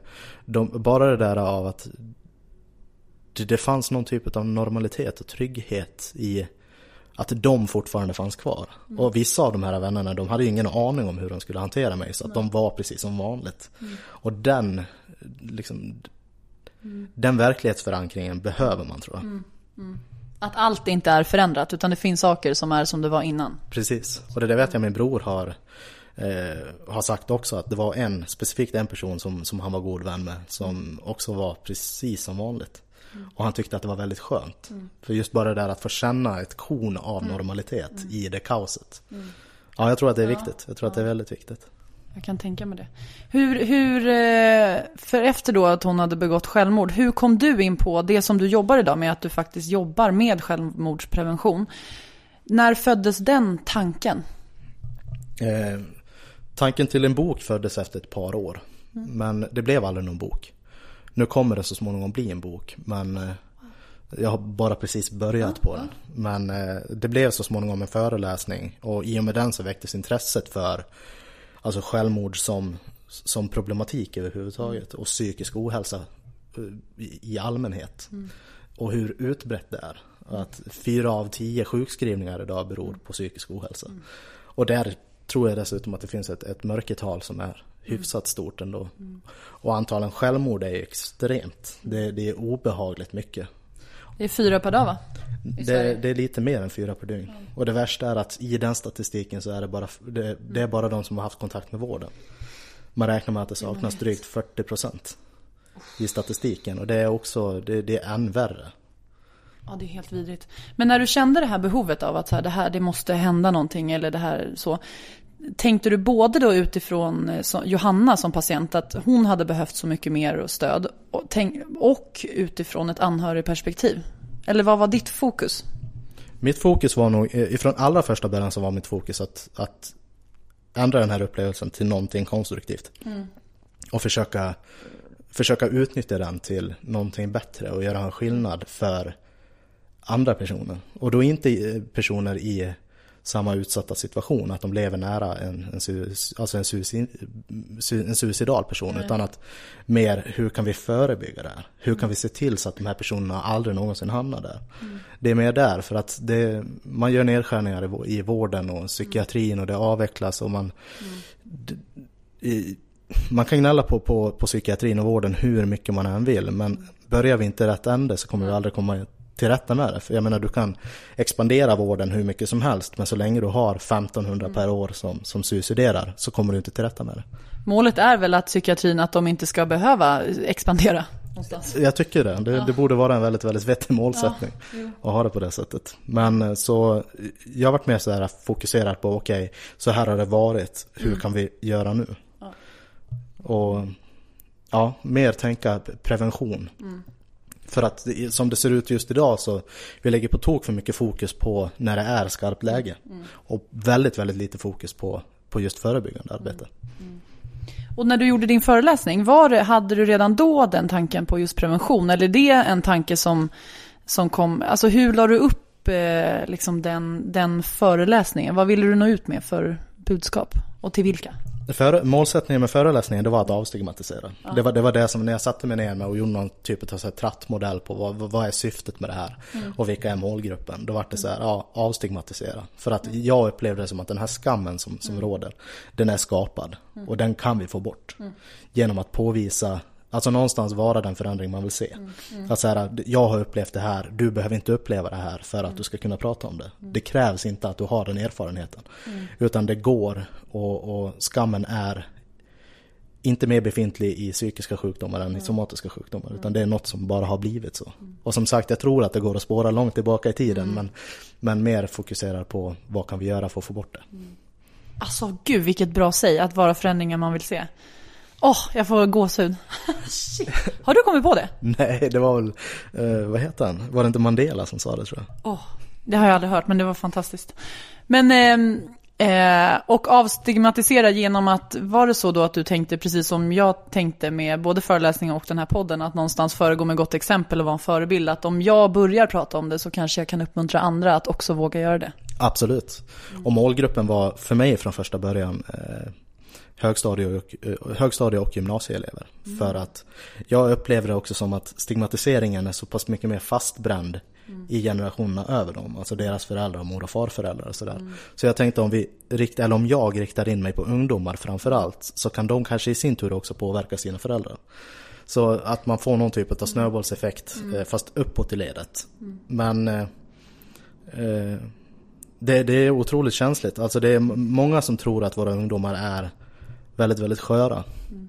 Speaker 3: de, bara det där av att det, det fanns någon typ av normalitet och trygghet i att de fortfarande fanns kvar. Mm. Och vissa av de här vännerna de hade ju ingen aning om hur de skulle hantera mig så att de var precis som vanligt. Mm. Och den, liksom, mm. den verklighetsförankringen behöver man tror jag. Mm.
Speaker 2: Mm. Att allt inte är förändrat utan det finns saker som är som det var innan.
Speaker 3: Precis, och det där vet jag min bror har eh, har sagt också att det var en, specifikt en person som, som han var god vän med som också var precis som vanligt. Mm. Och han tyckte att det var väldigt skönt. Mm. För just bara det där att få känna ett korn av mm. normalitet mm. i det kaoset. Mm. Ja, jag tror att det är viktigt. Jag tror att det är väldigt viktigt.
Speaker 2: Jag kan tänka mig det. Hur, hur, eh, för efter då att hon hade begått självmord, hur kom du in på det som du jobbar idag med, att du faktiskt jobbar med självmordsprevention? När föddes den tanken?
Speaker 3: Eh, Tanken till en bok föddes efter ett par år. Mm. Men det blev aldrig någon bok. Nu kommer det så småningom bli en bok. Men eh, jag har bara precis börjat på den. Men eh, det blev så småningom en föreläsning. Och i och med den så väcktes intresset för alltså självmord som, som problematik överhuvudtaget. Och psykisk ohälsa eh, i allmänhet. Mm. Och hur utbrett det är. Att fyra av tio sjukskrivningar idag beror på psykisk ohälsa. Mm. Och där tror jag dessutom att det finns ett, ett mörkertal som är hyfsat stort ändå. Mm. Och antalen självmord är extremt. Det, det, är obehagligt mycket.
Speaker 2: Det är fyra per dag va?
Speaker 3: Det, det, är lite mer än fyra per dygn. Mm. Och det värsta är att i den statistiken så är det bara, det, det, är bara de som har haft kontakt med vården. Man räknar med att det saknas drygt 40% i statistiken och det är också, det, det är än värre.
Speaker 2: Ja, det är helt vidrigt. Men när du kände det här behovet av att så här, det här, det måste hända någonting eller det här så. Tänkte du både då utifrån eh, Johanna som patient att hon hade behövt så mycket mer stöd och, tänk, och utifrån ett anhörigperspektiv? Eller vad var ditt fokus?
Speaker 3: Mitt fokus var nog, eh, ifrån allra första början så var mitt fokus att, att ändra den här upplevelsen till någonting konstruktivt. Mm. Och försöka, försöka utnyttja den till någonting bättre och göra en skillnad för andra personer. Och då inte personer i samma utsatta situation, att de lever nära en, en, alltså en, suicid, en suicidal person, mm. utan att mer hur kan vi förebygga det här? Hur kan vi se till så att de här personerna aldrig någonsin hamnar där? Mm. Det är mer där, för att det, man gör nedskärningar i, i vården och psykiatrin och det avvecklas och man mm. i, man kan gnälla på, på, på psykiatrin och vården hur mycket man än vill, men börjar vi inte rätt ände så kommer vi aldrig komma till rätta med det. För jag menar du kan expandera vården hur mycket som helst men så länge du har 1500 mm. per år som, som suiciderar så kommer du inte till rätta med det.
Speaker 2: Målet är väl att psykiatrin att de inte ska behöva expandera? Någonstans.
Speaker 3: Jag tycker det. Det, ja. det, borde vara en väldigt, väldigt vettig målsättning ja, att ha det på det sättet. Men eh, så jag har varit mer så här fokuserad på okej, okay, så här har det varit, hur mm. kan vi göra nu? Ja. Och ja, mer tänka prevention. Mm. För att som det ser ut just idag så vi lägger på tok för mycket fokus på när det är skarpt läge. Mm. Och väldigt, väldigt lite fokus på, på just förebyggande arbete. Mm. mm.
Speaker 2: Och när du gjorde din föreläsning, var hade du redan då den tanken på just prevention? Eller är det en tanke som, som kom, alltså hur la du upp eh, liksom den, den föreläsningen? Vad ville du nå ut med för budskap? Och till vilka?
Speaker 3: För, målsättningen med föreläsningen det var att avstigmatisera. Ja. Det, var, det var det som när jag satte mig ner med och gjorde någon typ av så här trattmodell på vad, vad är syftet med det här mm. och vilka är målgruppen. Då var det så här, ja, avstigmatisera. För att jag upplevde det som att den här skammen som, som mm. råder, den är skapad mm. och den kan vi få bort. Mm. Genom att påvisa Alltså någonstans vara den förändring man vill se. Mm, mm. Att så här, jag har upplevt det här, du behöver inte uppleva det här för att mm. du ska kunna prata om det. Mm. Det krävs inte att du har den erfarenheten. Mm. Utan det går och, och, skammen är inte mer befintlig i psykiska sjukdomar än i somatiska sjukdomar. Utan det är något som bara har blivit så. Och som sagt, jag tror att det går att spåra långt tillbaka i tiden. Men, men mer fokuserar på vad kan vi göra för att få bort det.
Speaker 2: Alltså gud vilket bra säg, att vara förändringar man vill se. Åh, oh, jag får gåshud. Har du kommit på det?
Speaker 3: Nej, det var väl, eh, vad heter han? Var det inte Mandela som sa det tror jag?
Speaker 2: Åh, oh, det har jag aldrig hört, men det var fantastiskt. Men, eh, eh, och avstigmatisera genom att, var det så då att du tänkte precis som jag tänkte med både föreläsningen och den här podden, att någonstans föregå med gott exempel och vara en förebild, att om jag börjar prata om det så kanske jag kan uppmuntra andra att också våga göra det?
Speaker 3: Absolut. Och målgruppen var för mig från första början eh, högstadie och, eh, högstadie och gymnasieelever. Mm. För att jag upplever det också som att stigmatiseringen är så pass mycket mer fastbränd mm. i generationerna över dem. Alltså deras föräldrar, mor och farföräldrar och sådär. Mm. Så jag tänkte om vi rikt, eller om jag riktar in mig på ungdomar framförallt så kan de kanske i sin tur också påverka sina föräldrar. Så att man får någon typ av mm. snöbollseffekt mm. Eh, fast uppåt i ledet. Mm. Men eh, eh, det, det, är otroligt känsligt. Alltså det är många som tror att våra ungdomar är väldigt, väldigt sköra. Mm.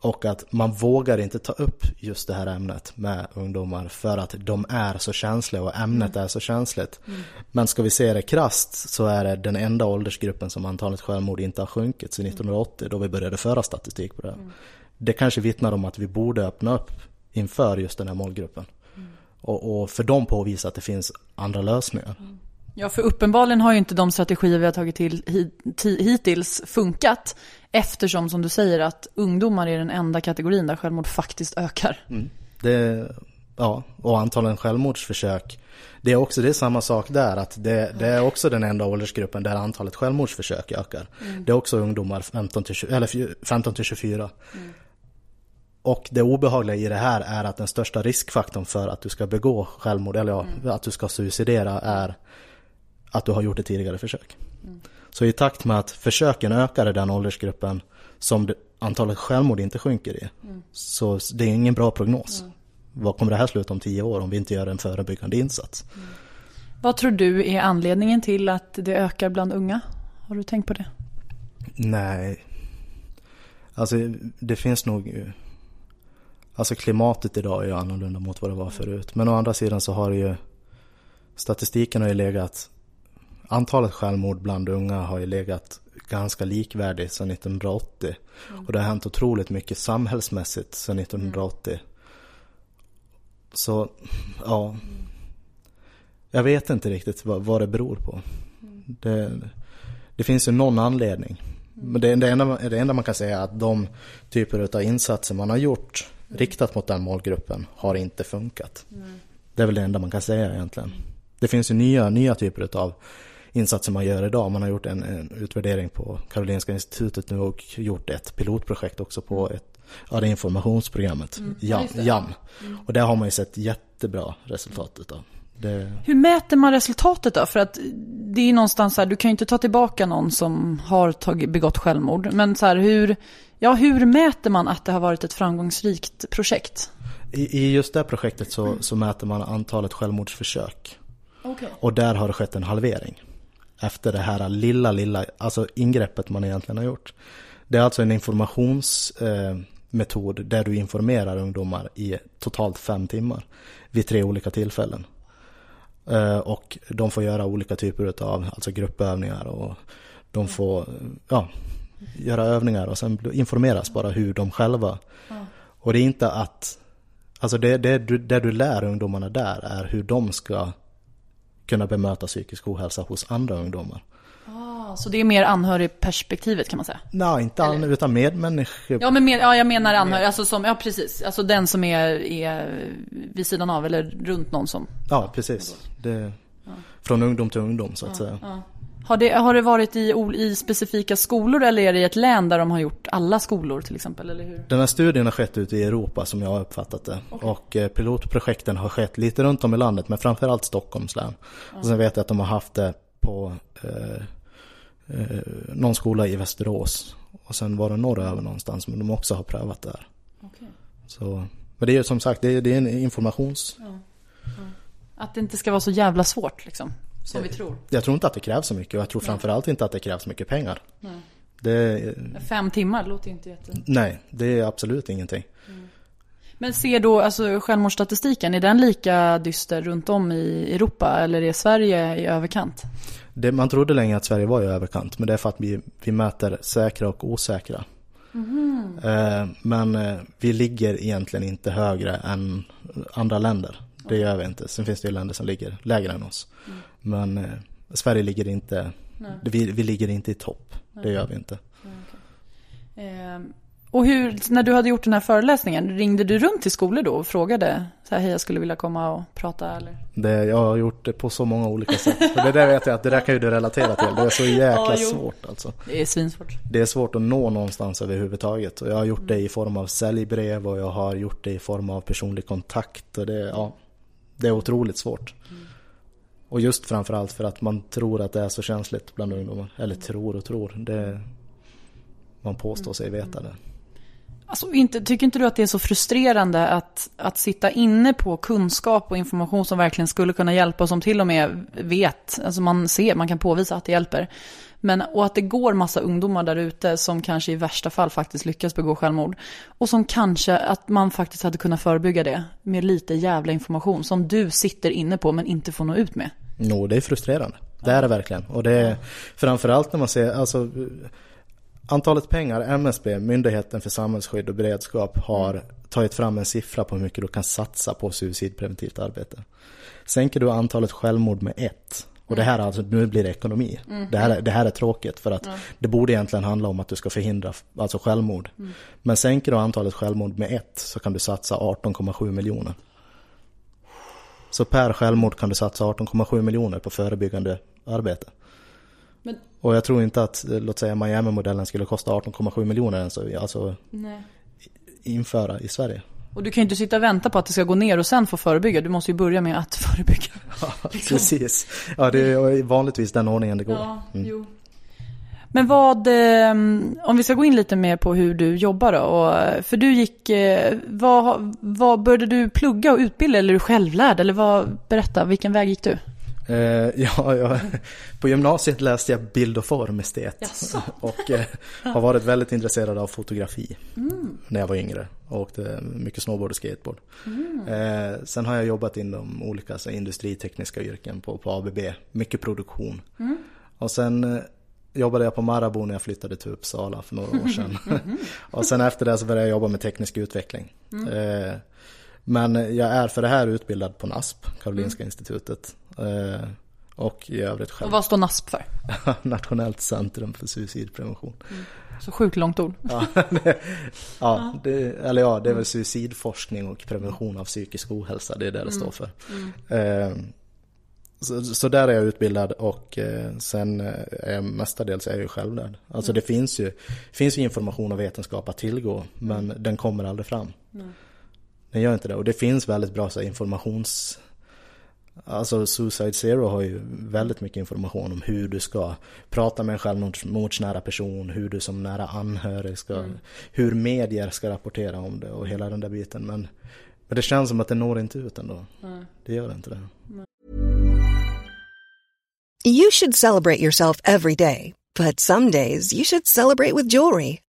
Speaker 3: Och att man vågar inte ta upp just det här ämnet med ungdomar för att de är så känsliga och ämnet mm. är så känsligt. Mm. Men ska vi se det krast så är det den enda åldersgruppen som antalet självmord inte har sjunkit sedan 1980 då vi började föra statistik på det. Mm. Det kanske vittnar om att vi borde öppna upp inför just den här målgruppen. Mm. Och, och, för dem påvisa att det finns andra lösningar. Mm.
Speaker 2: Ja, för uppenbarligen har ju inte de strategier vi har tagit till hittills funkat. Eftersom, som du säger, att ungdomar är den enda kategorin där självmord faktiskt ökar. Mm.
Speaker 3: Det, ja, och antalen självmordsförsök. Det är också det är samma sak där, att det, det, är också den enda åldersgruppen där antalet självmordsförsök ökar. Mm. Det är också ungdomar 15 till, 20, eller 15 till 24. Mm. Och det obehagliga i det här är att den största riskfaktorn för att du ska begå självmord, eller ja, mm. att du ska suicidera är att du har gjort ett tidigare försök. Mm. Så i takt med att försöken ökar i den åldersgruppen som antalet självmord inte sjunker i. Mm. Så det är ingen bra prognos. Mm. Vad kommer det här sluta om tio år om vi inte gör en förebyggande insats?
Speaker 2: Vad tror du är anledningen till att det ökar bland unga? Har du tänkt på det?
Speaker 3: Nej. Alltså det finns nog Alltså klimatet idag är ju annorlunda mot vad det var förut. Men å andra sidan så har det ju statistiken har ju legat antalet självmord bland unga har ju legat ganska likvärdigt sedan 1980. Mm. Och det har hänt otroligt mycket samhällsmässigt sedan 1980. Mm. Så, ja. Jag vet inte riktigt vad, vad det beror på. Mm. Det, det finns ju någon anledning. Men det, det, enda, det enda man kan säga är att de typer av insatser man har gjort riktat mot den målgruppen har inte funkat. Det är väl det enda man kan säga egentligen. Det finns ju nya, nya typer av insatser man gör idag. Man har gjort en, en, utvärdering på Karolinska institutet nu och gjort ett pilotprojekt också på ett, ja, det informationsprogrammet, mm. JAM. JAM. Mm. Och där har man ju sett jättebra resultat utav. Det...
Speaker 2: Hur mäter man resultatet då? För att det är någonstans så här, du kan ju inte ta tillbaka någon som har tagit, begått självmord. Men så här, hur, ja, hur mäter man att det har varit ett framgångsrikt projekt?
Speaker 3: I, i just det projektet så, så mäter man antalet självmordsförsök. Okay. Och där har det skett en halvering. Efter det här lilla, lilla, alltså ingreppet man egentligen har gjort. Det är alltså en informationsmetod eh, där du informerar ungdomar i totalt fem timmar. Vid tre olika tillfällen. Eh, och de får göra olika typer av alltså gruppövningar och de får ja, göra övningar och sen informeras bara hur de själva. Och det är inte att, alltså det, det, det du lär ungdomarna där är hur de ska kunna bemöta psykisk ohälsa hos andra ungdomar.
Speaker 2: Ah, så det är mer anhörigperspektivet kan man säga?
Speaker 3: Nej, inte an, utan medmänniskor.
Speaker 2: Ja, men med, ja, jag menar anhörig, alltså som, ja precis. Alltså den som är, är vid sidan av eller runt någon som...
Speaker 3: Ja, precis. Det, ja. Från ungdom till ungdom så att ja, säga. Ja.
Speaker 2: Har det, har det varit i, i specifika skolor eller är det i ett län där de har gjort alla skolor till exempel? Eller hur?
Speaker 3: Den här studien har skett ute i Europa som jag har uppfattat det. Okay. Och eh, pilotprojekten har skett lite runt om i landet men framförallt Stockholms län. Och sen vet jag att de har haft det på eh, eh, någon skola i Västerås. Och sen var det norröver någonstans men de också har prövat det här. Okay. Så, men det är som sagt det är, det är en informations... Ja.
Speaker 2: Ja. Att det inte ska vara så jävla svårt liksom. Som vi tror.
Speaker 3: Jag tror inte att det krävs så mycket och jag tror framförallt inte att det krävs mycket pengar. Nej. Det,
Speaker 2: Fem timmar låter inte jätte...
Speaker 3: Nej, det är absolut ingenting.
Speaker 2: Mm. Men ser då alltså självmordsstatistiken, är den lika dyster runt om i Europa eller är Sverige i överkant?
Speaker 3: Det, man trodde länge att Sverige var i överkant men det är för att vi, vi mäter säkra och osäkra. Mm. Eh, men eh, vi ligger egentligen inte högre än andra länder. Det gör vi inte. Sen finns det ju länder som ligger lägre än oss. Mm. Men eh, Sverige ligger inte, vi, vi, ligger inte i topp. Nej. Det gör vi inte.
Speaker 2: Okay. Eh, och hur, när du hade gjort den här föreläsningen, ringde du runt till skolor då och frågade så här, hej jag skulle vilja komma och prata eller?
Speaker 3: Det, jag har gjort det på så många olika sätt. För det där vet jag att det där kan ju du relatera till. Det är så jäkla ja, svårt alltså.
Speaker 2: Det är svinsvårt.
Speaker 3: Det är svårt att nå någonstans överhuvudtaget. Och jag har gjort mm. det i form av säljbrev och jag har gjort det i form av personlig kontakt. Och det, ja, det är otroligt svårt. Mm. Och just framförallt för att man tror att det är så känsligt bland ungdomar. Eller tror och tror. Det, man påstår sig veta det.
Speaker 2: Alltså, inte, tycker inte du att det är så frustrerande att, att sitta inne på kunskap och information som verkligen skulle kunna hjälpa och som till och med vet, alltså man ser, man kan påvisa att det hjälper. Men, och att det går massa ungdomar där ute som kanske i värsta fall faktiskt lyckas begå självmord. Och som kanske att man faktiskt hade kunnat förebygga det med lite jävla information som du sitter inne på men inte får nå ut med.
Speaker 3: Jo, det är frustrerande. Det är det verkligen. Och det är framförallt när man ser, alltså Antalet pengar MSB, Myndigheten för samhällsskydd och beredskap, har tagit fram en siffra på hur mycket du kan satsa på suicidpreventivt arbete. Sänker du antalet självmord med ett, och det här alltså, nu blir det ekonomi. Mm. Det, här, det här är tråkigt för att mm. det borde egentligen handla om att du ska förhindra alltså självmord. Mm. Men sänker du antalet självmord med ett så kan du satsa 18,7 miljoner. Så per självmord kan du satsa 18,7 miljoner på förebyggande arbete. Men... Och jag tror inte att, låt säga Miami-modellen skulle kosta 18,7 miljoner ens alltså Nej. införa i Sverige.
Speaker 2: Och du kan ju inte sitta och vänta på att det ska gå ner och sen få förebygga. Du måste ju börja med att förebygga.
Speaker 3: Ja, liksom. precis. Ja, det är vanligtvis den ordningen det går. Ja, mm.
Speaker 2: Men vad, ehm, om vi ska gå in lite mer på hur du jobbar då. Och, för du gick, eh, vad, vad började du plugga och utbilda eller är du självlärd? Eller vad, berätta, vilken väg gick du?
Speaker 3: Eh, ja, jag, på gymnasiet läste jag bild och form estet.
Speaker 2: Jaså?
Speaker 3: och eh, har varit väldigt intresserad av fotografi mm. när jag var yngre. Och åkte mycket snowboard och skateboard. Mm. Eh, sen har jag jobbat inom olika så, industritekniska yrken på, på ABB. Mycket produktion. Mm. Och sen eh, jobbade jag på Marabou när jag flyttade till Uppsala för några år sedan. och sen efter det så började jag jobba med teknisk utveckling. Mm. Eh, men jag är för det här utbildad på NASP, Karolinska mm. institutet. Eh, och i övrigt själv.
Speaker 2: Och vad står NASP för?
Speaker 3: Nationellt centrum för suicidprevention. Mm.
Speaker 2: Så sjukt långt ord.
Speaker 3: ja, det, ja, det, eller ja, det är väl suicidforskning och prevention av psykisk ohälsa. Det är det det står mm. för. Mm. Eh, så, så, där är jag utbildad och eh, sen är jag mestadels är jag ju självlärd. Alltså det finns ju, finns ju information och vetenskap att tillgå men den kommer aldrig fram. Den gör inte det och det finns väldigt bra så här, informations Alltså Suicide Zero har ju väldigt mycket information om hur du ska prata med en självmordsnära person, hur du som nära anhörig ska, mm. hur medier ska rapportera om det och hela den där biten. Men, men det känns som att det når inte ut ändå. Mm. Det gör inte det.
Speaker 4: You should celebrate yourself every day, but some days you should celebrate with jewelry.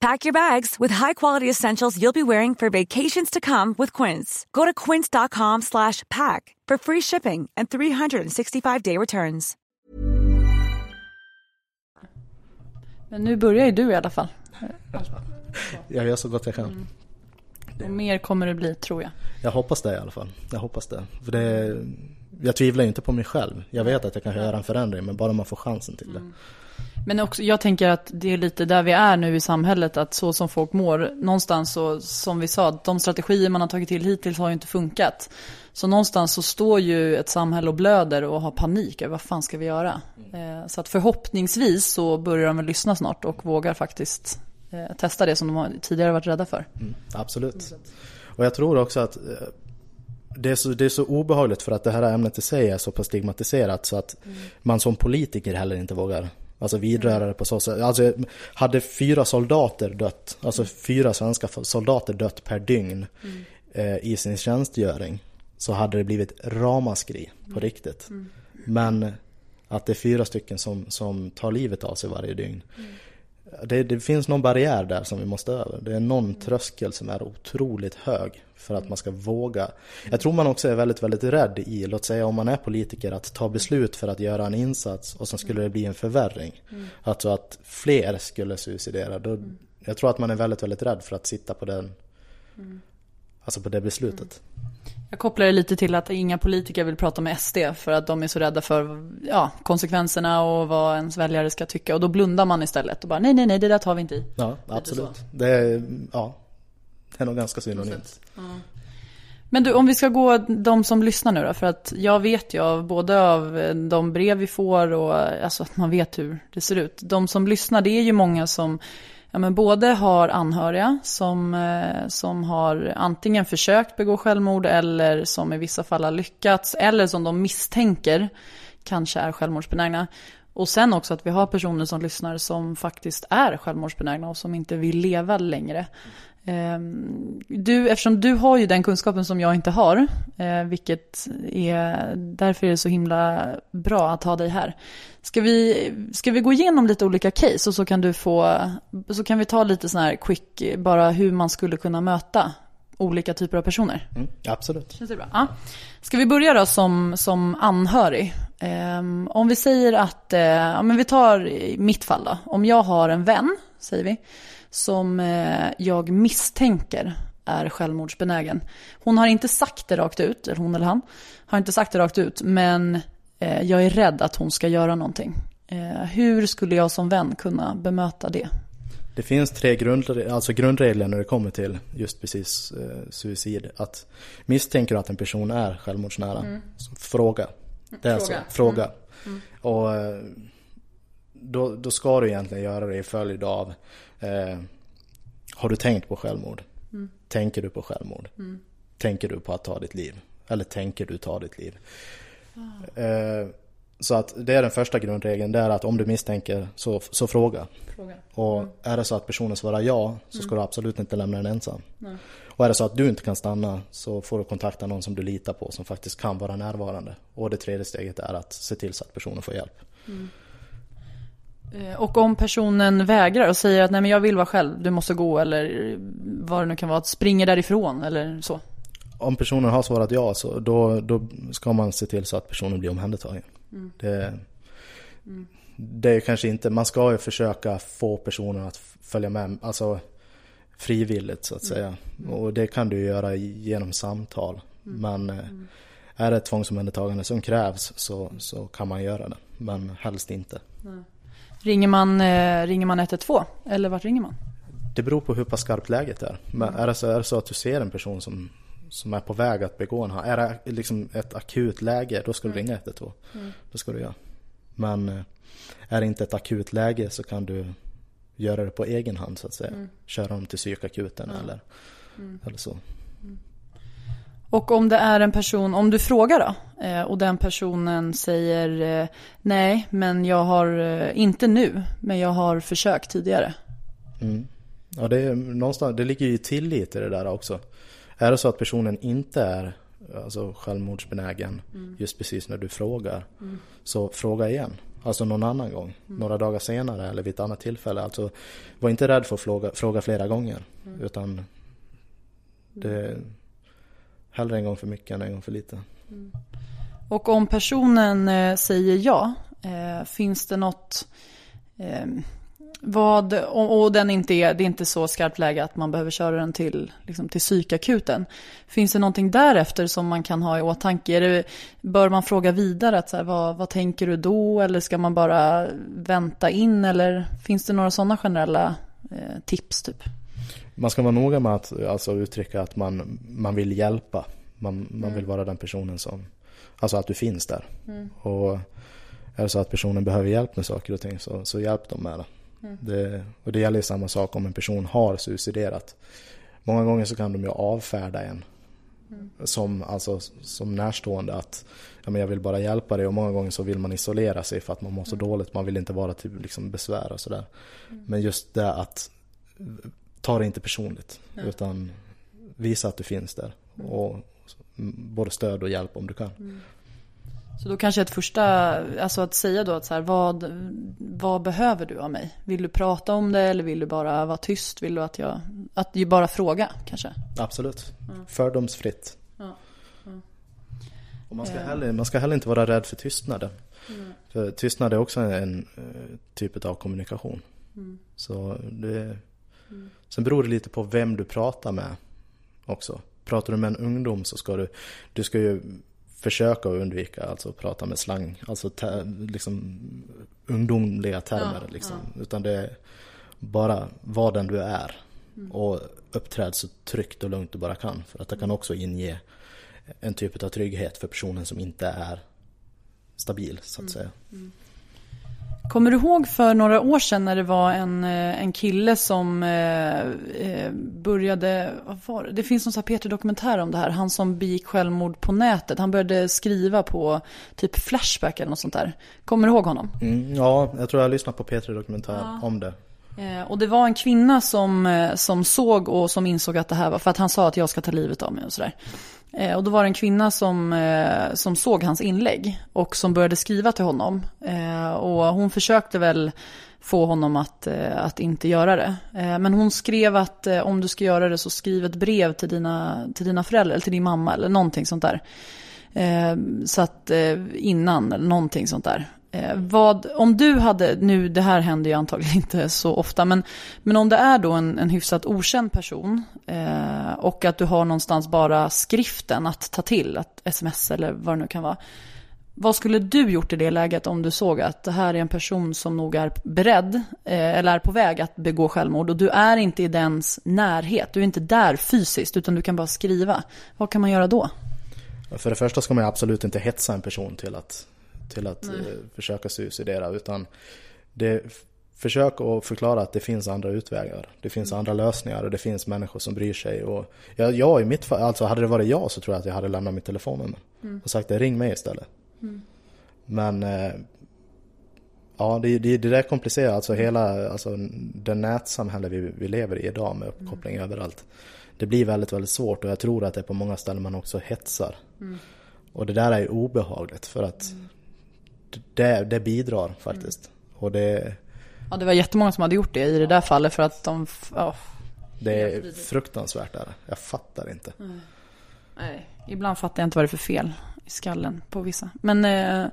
Speaker 5: Pack your bags with high-quality essentials you'll be wearing for vacations to come with Quince. Go to quince.com slash pack for free shipping and 365-day returns.
Speaker 2: Men nu börjar ju du i alla fall.
Speaker 3: jag gör så gott jag kan.
Speaker 2: Mm. Och mer kommer det bli, tror jag.
Speaker 3: Jag hoppas det i alla fall. Jag hoppas det. För det jag tvivlar inte på mig själv. Jag vet att jag kan göra en förändring, men bara man får chansen till det. Mm.
Speaker 2: Men också, jag tänker att det är lite där vi är nu i samhället, att så som folk mår, någonstans så, som vi sa, de strategier man har tagit till hittills har ju inte funkat. Så någonstans så står ju ett samhälle och blöder och har panik över vad fan ska vi göra? Eh, så att förhoppningsvis så börjar de väl lyssna snart och vågar faktiskt eh, testa det som de tidigare varit rädda för.
Speaker 3: Mm, absolut. Och jag tror också att eh, det är, så, det är så obehagligt för att det här ämnet i sig är så pass stigmatiserat så att mm. man som politiker heller inte vågar Alltså vidrörare på så sätt. Alltså hade fyra soldater dött, alltså fyra svenska soldater dött per dygn mm. eh, i sin tjänstgöring så hade det blivit ramaskri på mm. riktigt. Mm. Men att det är fyra stycken som, som tar livet av sig varje dygn. Det, det, finns någon barriär där som vi måste över. Det är någon tröskel som är otroligt hög för att man ska våga. Jag tror man också är väldigt, väldigt rädd i, låt säga om man är politiker, att ta beslut för att göra en insats och sen skulle det bli en förvärring. Mm. Alltså att fler skulle suicidera. Då, mm. Jag tror att man är väldigt, väldigt rädd för att sitta på den, mm. alltså på det beslutet. Mm.
Speaker 2: Jag kopplar det lite till att inga politiker vill prata med SD för att de är så rädda för ja, konsekvenserna och vad ens väljare ska tycka. Och då blundar man istället och bara nej, nej, nej, det där tar vi inte i.
Speaker 3: Ja, absolut. Det är, ja, det är nog ganska synonymt. Ja.
Speaker 2: Men du, om vi ska gå de som lyssnar nu då, för att jag vet ju av både av eh, de brev vi får och alltså att man vet hur det ser ut. De som lyssnar, det är ju många som ja, men både har anhöriga som, eh, som har antingen försökt begå självmord eller som i vissa fall har lyckats eller som de misstänker kanske är självmordsbenägna. Och sen också att vi har personer som lyssnar som faktiskt är självmordsbenägna och som inte vill leva längre. Ehm, du, eftersom du har ju den kunskapen som jag inte har, eh, vilket är, därför är det så himla bra att ha dig här. Ska vi, ska vi gå igenom lite olika case och så kan du få, så kan vi ta lite sån här quick, bara hur man skulle kunna möta olika typer av personer?
Speaker 3: Mm, absolut.
Speaker 2: Känns det bra? Ja. Ska vi börja då som, som anhörig? Um, om vi säger att, uh, ja men vi tar mitt fall då. Om jag har en vän, säger vi, som uh, jag misstänker är självmordsbenägen. Hon har inte sagt det rakt ut, eller hon eller han, har inte sagt det rakt ut, men uh, jag är rädd att hon ska göra någonting. hur skulle jag som vän kunna bemöta det?
Speaker 3: Det finns tre grund, alltså grundregler när det kommer till just precis eh, suicid. Att misstänker du att en person är självmordsnära, mm. fråga. Det är fråga. Så, fråga. Mm. Mm. Och eh, då, då ska du egentligen göra det i följd av eh, Har du tänkt på självmord? Mm. Tänker du på självmord? Mm. Tänker du på att ta ditt liv? Eller tänker du ta ditt liv? Ah. Eh, så att det är den första grundregeln, det är att om du misstänker så, så fråga. fråga. Och mm. är det så att personen svarar ja så ska mm. du absolut inte lämna den ensam. Nej. Och är det så att du inte kan stanna så får du kontakta någon som du litar på som faktiskt kan vara närvarande. Och det tredje steget är att se till så att personen får hjälp.
Speaker 2: Eh, och om personen vägrar och säger att nej men jag vill vara själv, du måste gå eller vad det nu kan vara, att springer därifrån eller så?
Speaker 3: Om personen har svarat ja så då, då ska man se till så att personen blir omhändertagen. Mm. Det, mm. det är kanske inte, man ska ju försöka få personen att följa med, alltså frivilligt så att mm. säga. Mm. Och det kan du göra genom samtal. Mm. Men eh, är det ett tvångsomhändertagande som krävs så, så kan man göra det. Men helst inte.
Speaker 2: Ringer man, eh, ringer man 112 eller vart ringer man?
Speaker 3: Det beror på hur pass skarpt läget är. Men är, det så, är det så att du ser en person som som är på väg att begå en Är det liksom ett akut läge, då ska du mm. ringa 112. Mm. Då ska du göra. Men eh, är det inte ett akut läge så kan du göra det på egen hand så att säga. Mm. Köra dem till psykakuten ja. eller, mm. eller så. Mm.
Speaker 2: Och om det är en person, om du frågar då eh, och den personen säger eh, nej men jag har, inte nu, men jag har försökt tidigare.
Speaker 3: Mm. Ja det är någonstans, det ligger ju tillit i det där också. Är det så att personen inte är alltså, självmordsbenägen mm. just precis när du frågar, mm. så fråga igen. Alltså någon annan gång, mm. några dagar senare eller vid ett annat tillfälle. Alltså, var inte rädd för att fråga, fråga flera gånger. Mm. Utan det är hellre en gång för mycket än en gång för lite. Mm.
Speaker 2: Och om personen eh, säger ja, eh, finns det något eh, vad, och, och, den inte är, det är inte så skarpt läge att man behöver köra den till, liksom till psykakuten. Finns det någonting därefter som man kan ha i åtanke? Det, bör man fråga vidare, att så här, vad, vad tänker du då? Eller ska man bara vänta in? Eller finns det några sådana generella eh, tips? typ?
Speaker 3: Man ska vara noga med att alltså, uttrycka att man, man vill hjälpa. Man, man mm. vill vara den personen som, alltså att du finns där. Mm. Och är det så att personen behöver hjälp med saker och ting så, så hjälp dem med det. Mm. Det, och det gäller samma sak om en person har suiciderat. Många gånger så kan de ju avfärda en mm. som, alltså, som närstående att ja, men jag vill bara hjälpa dig och många gånger så vill man isolera sig för att man mår så mm. dåligt. Man vill inte vara till liksom, besvär och sådär. Mm. Men just det att ta det inte personligt utan visa att du finns där. Mm. Och både stöd och hjälp om du kan. Mm.
Speaker 2: Så då kanske ett första, alltså att säga då att så här, vad, vad behöver du av mig? Vill du prata om det eller vill du bara vara tyst? Vill du att jag, att du bara fråga kanske?
Speaker 3: Absolut, mm. fördomsfritt. Ja. Mm. Och man ska, heller, man ska heller inte vara rädd för tystnaden. Mm. För tystnad är också en uh, typ av kommunikation. Mm. Så det, mm. Sen beror det lite på vem du pratar med också. Pratar du med en ungdom så ska du, du ska ju försöka undvika alltså prata med slang, alltså te, liksom ungdomliga termer ja, liksom. Ja. Utan det är bara var den du är. Mm. Och uppträd så tryggt och lugnt du bara kan. För att det kan också inge en typ av trygghet för personen som inte är stabil så att mm. säga. Mm.
Speaker 2: Kommer du ihåg för några år sedan när det var en, eh, en kille som eh, eh, började, vad var det? det finns någon sån här Peter-dokumentär om det här, han som begick självmord på nätet. Han började skriva på typ Flashback eller något sånt där. Kommer du ihåg honom?
Speaker 3: Mm, ja, jag tror jag har lyssnat på Peter-dokumentär ja. om det.
Speaker 2: Eh, och det var en kvinna som, eh, som såg och som insåg att det här var, för att han sa att jag ska ta livet av mig och sådär. Eh, och då var det en kvinna som, eh, som såg hans inlägg och som började skriva till honom. Eh, och hon försökte väl få honom att, att inte göra det. Men hon skrev att om du ska göra det så skriv ett brev till dina, till dina föräldrar eller till din mamma eller någonting sånt där. Så att innan eller någonting sånt där. Eh, vad, om du hade, nu det här händer ju antagligen inte så ofta, men, men om det är då en, en hyfsat okänd person eh, och att du har någonstans bara skriften att ta till, att sms eller vad det nu kan vara. Vad skulle du gjort i det läget om du såg att det här är en person som nog är beredd eh, eller är på väg att begå självmord och du är inte i dens närhet, du är inte där fysiskt utan du kan bara skriva. Vad kan man göra då?
Speaker 3: För det första ska man absolut inte hetsa en person till att till att Nej. Eh, försöka suicidera. Utan det, försök att förklara att det finns andra utvägar. Det finns mm. andra lösningar och det finns människor som bryr sig. Och jag, jag i mitt fall, alltså hade det varit jag så tror jag att jag hade lämnat mitt telefonnummer. Mm. Och sagt ring mig istället. Mm. Men eh, Ja, det, det, det där är komplicerat. Alltså hela alltså, det nätsamhälle vi, vi lever i idag med uppkoppling mm. överallt. Det blir väldigt, väldigt svårt och jag tror att det är på många ställen man också hetsar. Mm. Och det där är ju obehagligt för att mm det, det bidrar faktiskt. Mm. Och det...
Speaker 2: Ja, det var jättemånga som hade gjort det i det där fallet för att de... Oh,
Speaker 3: det är fruktansvärt där. Jag fattar inte.
Speaker 2: Mm. Nej, ibland fattar jag inte vad det är för fel i skallen på vissa. Men eh,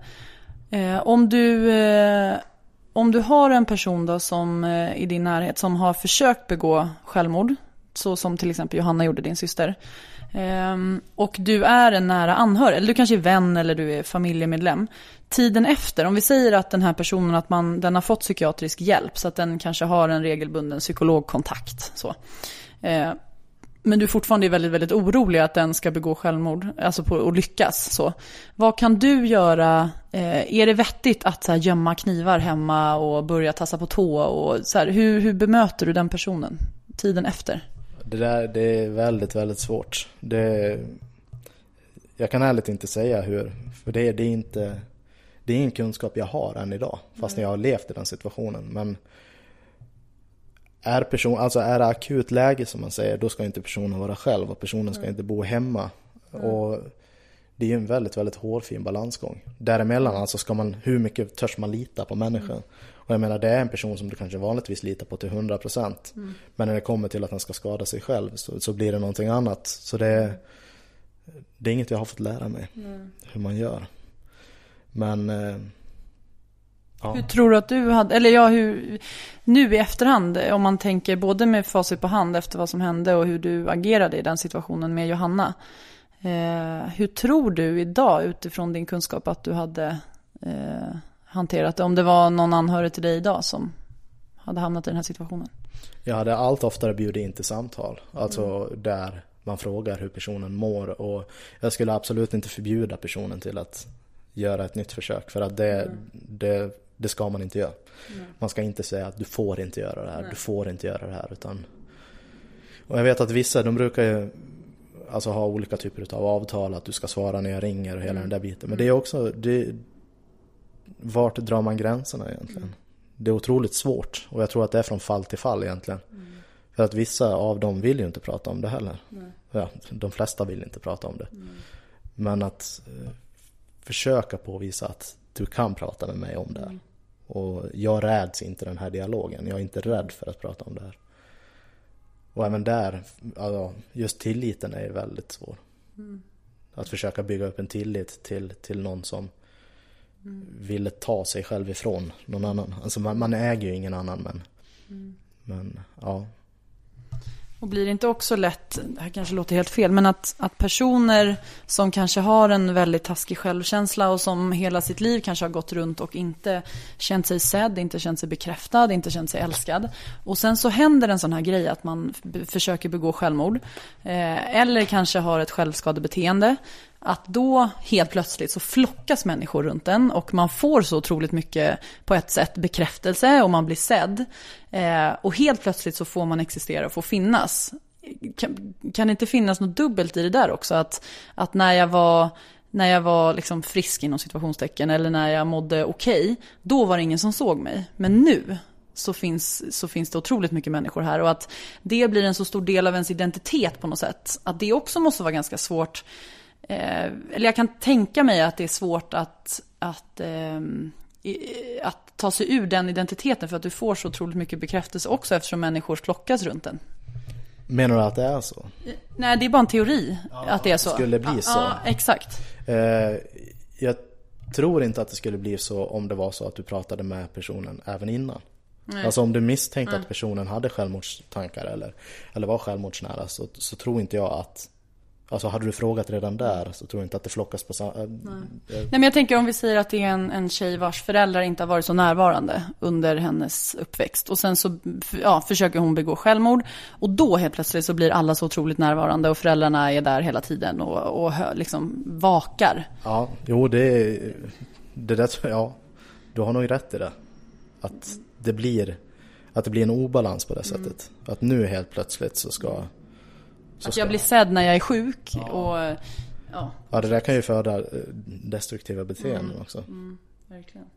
Speaker 2: eh, om du... Eh, om du har en person då som eh, i din närhet som har försökt begå självmord, så som till exempel Johanna gjorde, din syster. Ehm, och du är en nära anhörig, eller du kanske är vän eller du är familjemedlem. Tiden efter, om vi säger att den här personen att man, den har fått psykiatrisk hjälp så att den kanske har en regelbunden psykologkontakt. Så. Ehm, men du fortfarande är väldigt, väldigt orolig att den ska begå självmord, alltså på, och lyckas. Så. Vad kan du göra? Ehm, är det vettigt att så här, gömma knivar hemma och börja tassa på tå? Och, så här, hur, hur bemöter du den personen tiden efter?
Speaker 3: Det där det är väldigt, väldigt svårt. Det, jag kan ärligt inte säga hur, för det, det är inte det är ingen kunskap jag har än idag, fast jag har levt i den situationen. Men är, person, alltså är det akut läge som man säger, då ska inte personen vara själv och personen ska inte bo hemma. Mm. Och det är en väldigt, väldigt hårfin balansgång. Däremellan alltså ska man, hur mycket törs man lita på människan? Mm. Och jag menar det är en person som du kanske vanligtvis litar på till 100% mm. Men när det kommer till att den ska skada sig själv så, så blir det någonting annat. Så det är, det är inget jag har fått lära mig mm. hur man gör. Men eh,
Speaker 2: ja. Hur tror du att du hade, eller ja, hur, nu i efterhand, om man tänker både med facit på hand efter vad som hände och hur du agerade i den situationen med Johanna. Eh, hur tror du idag utifrån din kunskap att du hade eh, hanterat det? Om det var någon anhörig till dig idag som hade hamnat i den här situationen?
Speaker 3: Jag hade allt oftare bjudit in till samtal. Alltså mm. där man frågar hur personen mår. Och jag skulle absolut inte förbjuda personen till att göra ett nytt försök. För att det, mm. det, det ska man inte göra. Mm. Man ska inte säga att du får inte göra det här, Nej. du får inte göra det här. Utan... Och jag vet att vissa, de brukar ju alltså, ha olika typer av avtal, att du ska svara när jag ringer och hela mm. den där biten. Men det är också, det, vart drar man gränserna egentligen? Mm. Det är otroligt svårt och jag tror att det är från fall till fall egentligen. Mm. För att vissa av dem vill ju inte prata om det heller. Ja, de flesta vill inte prata om det. Mm. Men att eh, försöka påvisa att du kan prata med mig om det här. Mm. Och jag räds inte den här dialogen. Jag är inte rädd för att prata om det här. Och även där, alltså, just tilliten är väldigt svår. Mm. Att försöka bygga upp en tillit till, till någon som mm. ville ta sig själv ifrån någon annan. Alltså man, man äger ju ingen annan men, mm. men ja.
Speaker 2: Och blir det inte också lätt, det här kanske låter helt fel, men att, att personer som kanske har en väldigt taskig självkänsla och som hela sitt liv kanske har gått runt och inte känt sig sedd, inte känt sig bekräftad, inte känt sig älskad. Och sen så händer en sån här grej att man försöker begå självmord. Eh, eller kanske har ett självskadebeteende att då helt plötsligt så flockas människor runt en och man får så otroligt mycket på ett sätt bekräftelse och man blir sedd. Eh, och helt plötsligt så får man existera och får finnas. Kan, kan det inte finnas något dubbelt i det där också? Att, att när jag var när jag var liksom frisk inom situationstecken eller när jag mådde okej, okay, då var det ingen som såg mig. Men nu så finns, så finns det otroligt mycket människor här och att det blir en så stor del av ens identitet på något sätt. Att det också måste vara ganska svårt Eh, eller jag kan tänka mig att det är svårt att, att, eh, att ta sig ur den identiteten för att du får så otroligt mycket bekräftelse också eftersom människor flockas runt den.
Speaker 3: Menar du att det är så?
Speaker 2: Nej, det är bara en teori ja, att det är så.
Speaker 3: Det skulle bli så?
Speaker 2: Ja, exakt.
Speaker 3: Eh, jag tror inte att det skulle bli så om det var så att du pratade med personen även innan. Nej. Alltså om du misstänkte att personen hade självmordstankar eller, eller var självmordsnära så, så tror inte jag att Alltså hade du frågat redan där så tror jag inte att det flockas på samma... Äh,
Speaker 2: Nej. Nej men jag tänker om vi säger att det är en, en tjej vars föräldrar inte har varit så närvarande under hennes uppväxt. Och sen så ja, försöker hon begå självmord. Och då helt plötsligt så blir alla så otroligt närvarande och föräldrarna är där hela tiden och, och liksom vakar.
Speaker 3: Ja, jo det, det där tror jag, ja. Du har nog rätt i det. Att det blir, att det blir en obalans på det mm. sättet. Att nu helt plötsligt så ska
Speaker 2: att jag blir sedd när jag är sjuk. Ja. Och,
Speaker 3: ja. ja, det där kan ju föda eh, destruktiva beteenden mm. också.
Speaker 2: Mm, verkligen.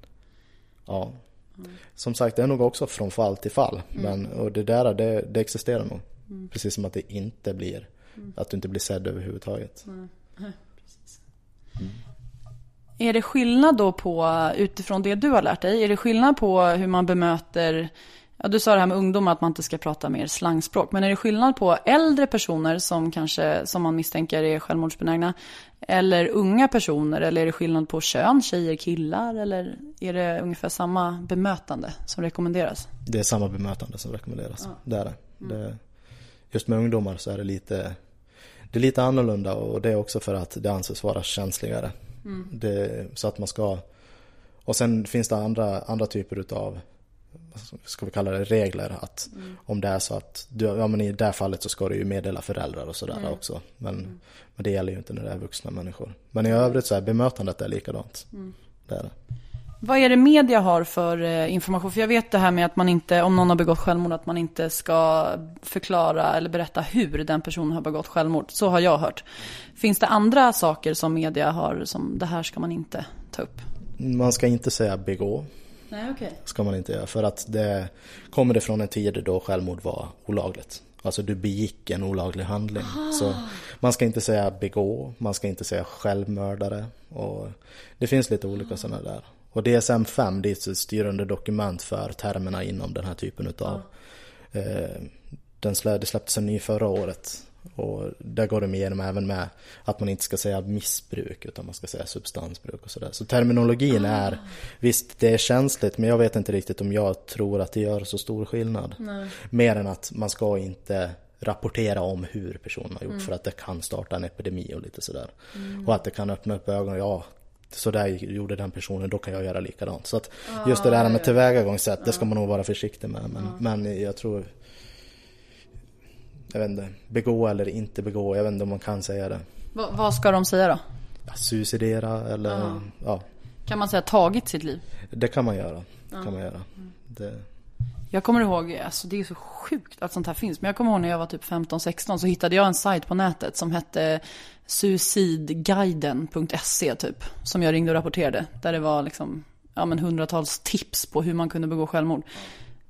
Speaker 3: Ja. Mm. Som sagt, det är nog också från fall till fall. Mm. Men, och det där, det, det existerar nog. Mm. Precis som att det inte blir, mm. att du inte blir sedd överhuvudtaget. Mm.
Speaker 2: Är det skillnad då på, utifrån det du har lärt dig, är det skillnad på hur man bemöter Ja, du sa det här med ungdomar, att man inte ska prata mer slangspråk. Men är det skillnad på äldre personer som kanske, som man misstänker är självmordsbenägna, eller unga personer, eller är det skillnad på kön, tjejer, killar, eller är det ungefär samma bemötande som rekommenderas?
Speaker 3: Det är samma bemötande som rekommenderas, ja. det är det. Mm. det. Just med ungdomar så är det lite, det är lite annorlunda och det är också för att det anses vara känsligare. Mm. Det, så att man ska, och sen finns det andra, andra typer utav ska vi kalla det, regler. Att mm. om det är så att, du, ja men i det här fallet så ska du ju meddela föräldrar och sådär mm. också. Men, mm. men det gäller ju inte när det är vuxna människor. Men i övrigt så är bemötandet är likadant. Mm. Det är det.
Speaker 2: Vad är det media har för eh, information? För jag vet det här med att man inte, om någon har begått självmord, att man inte ska förklara eller berätta hur den personen har begått självmord. Så har jag hört. Finns det andra saker som media har som det här ska man inte ta upp?
Speaker 3: Man ska inte säga begå.
Speaker 2: Nej, okay.
Speaker 3: Ska man inte göra. För att det kommer det från en tid då självmord var olagligt. Alltså du begick en olaglig handling. Aha. Så man ska inte säga begå, man ska inte säga självmördare. Och det finns lite olika ah. sådana där. Och DSM-5 det är ett styrande dokument för termerna inom den här typen utav. Ah. Eh, den slä, det släpptes en ny förra året. Och där går de igenom även med att man inte ska säga missbruk utan man ska säga substansbruk och sådär. Så terminologin ah. är, visst det är känsligt men jag vet inte riktigt om jag tror att det gör så stor skillnad. Nej. Mer än att man ska inte rapportera om hur personen har gjort mm. för att det kan starta en epidemi och lite sådär. Mm. Och att det kan öppna upp ögonen, ja så där gjorde den personen, då kan jag göra likadant. Så att just det där med tillvägagångssätt, det ska man nog vara försiktig med. Men, men jag tror jag vet inte, begå eller inte begå. Jag vet inte om man kan säga det.
Speaker 2: Va, vad ska de säga då?
Speaker 3: Ja, suicidera eller ja. ja.
Speaker 2: Kan man säga tagit sitt liv?
Speaker 3: Det kan man göra. Det kan man göra. Det...
Speaker 2: Jag kommer ihåg, alltså det är så sjukt att sånt här finns. Men jag kommer ihåg när jag var typ 15-16 så hittade jag en sajt på nätet som hette suicidguiden.se typ. Som jag ringde och rapporterade. Där det var liksom, ja men hundratals tips på hur man kunde begå självmord.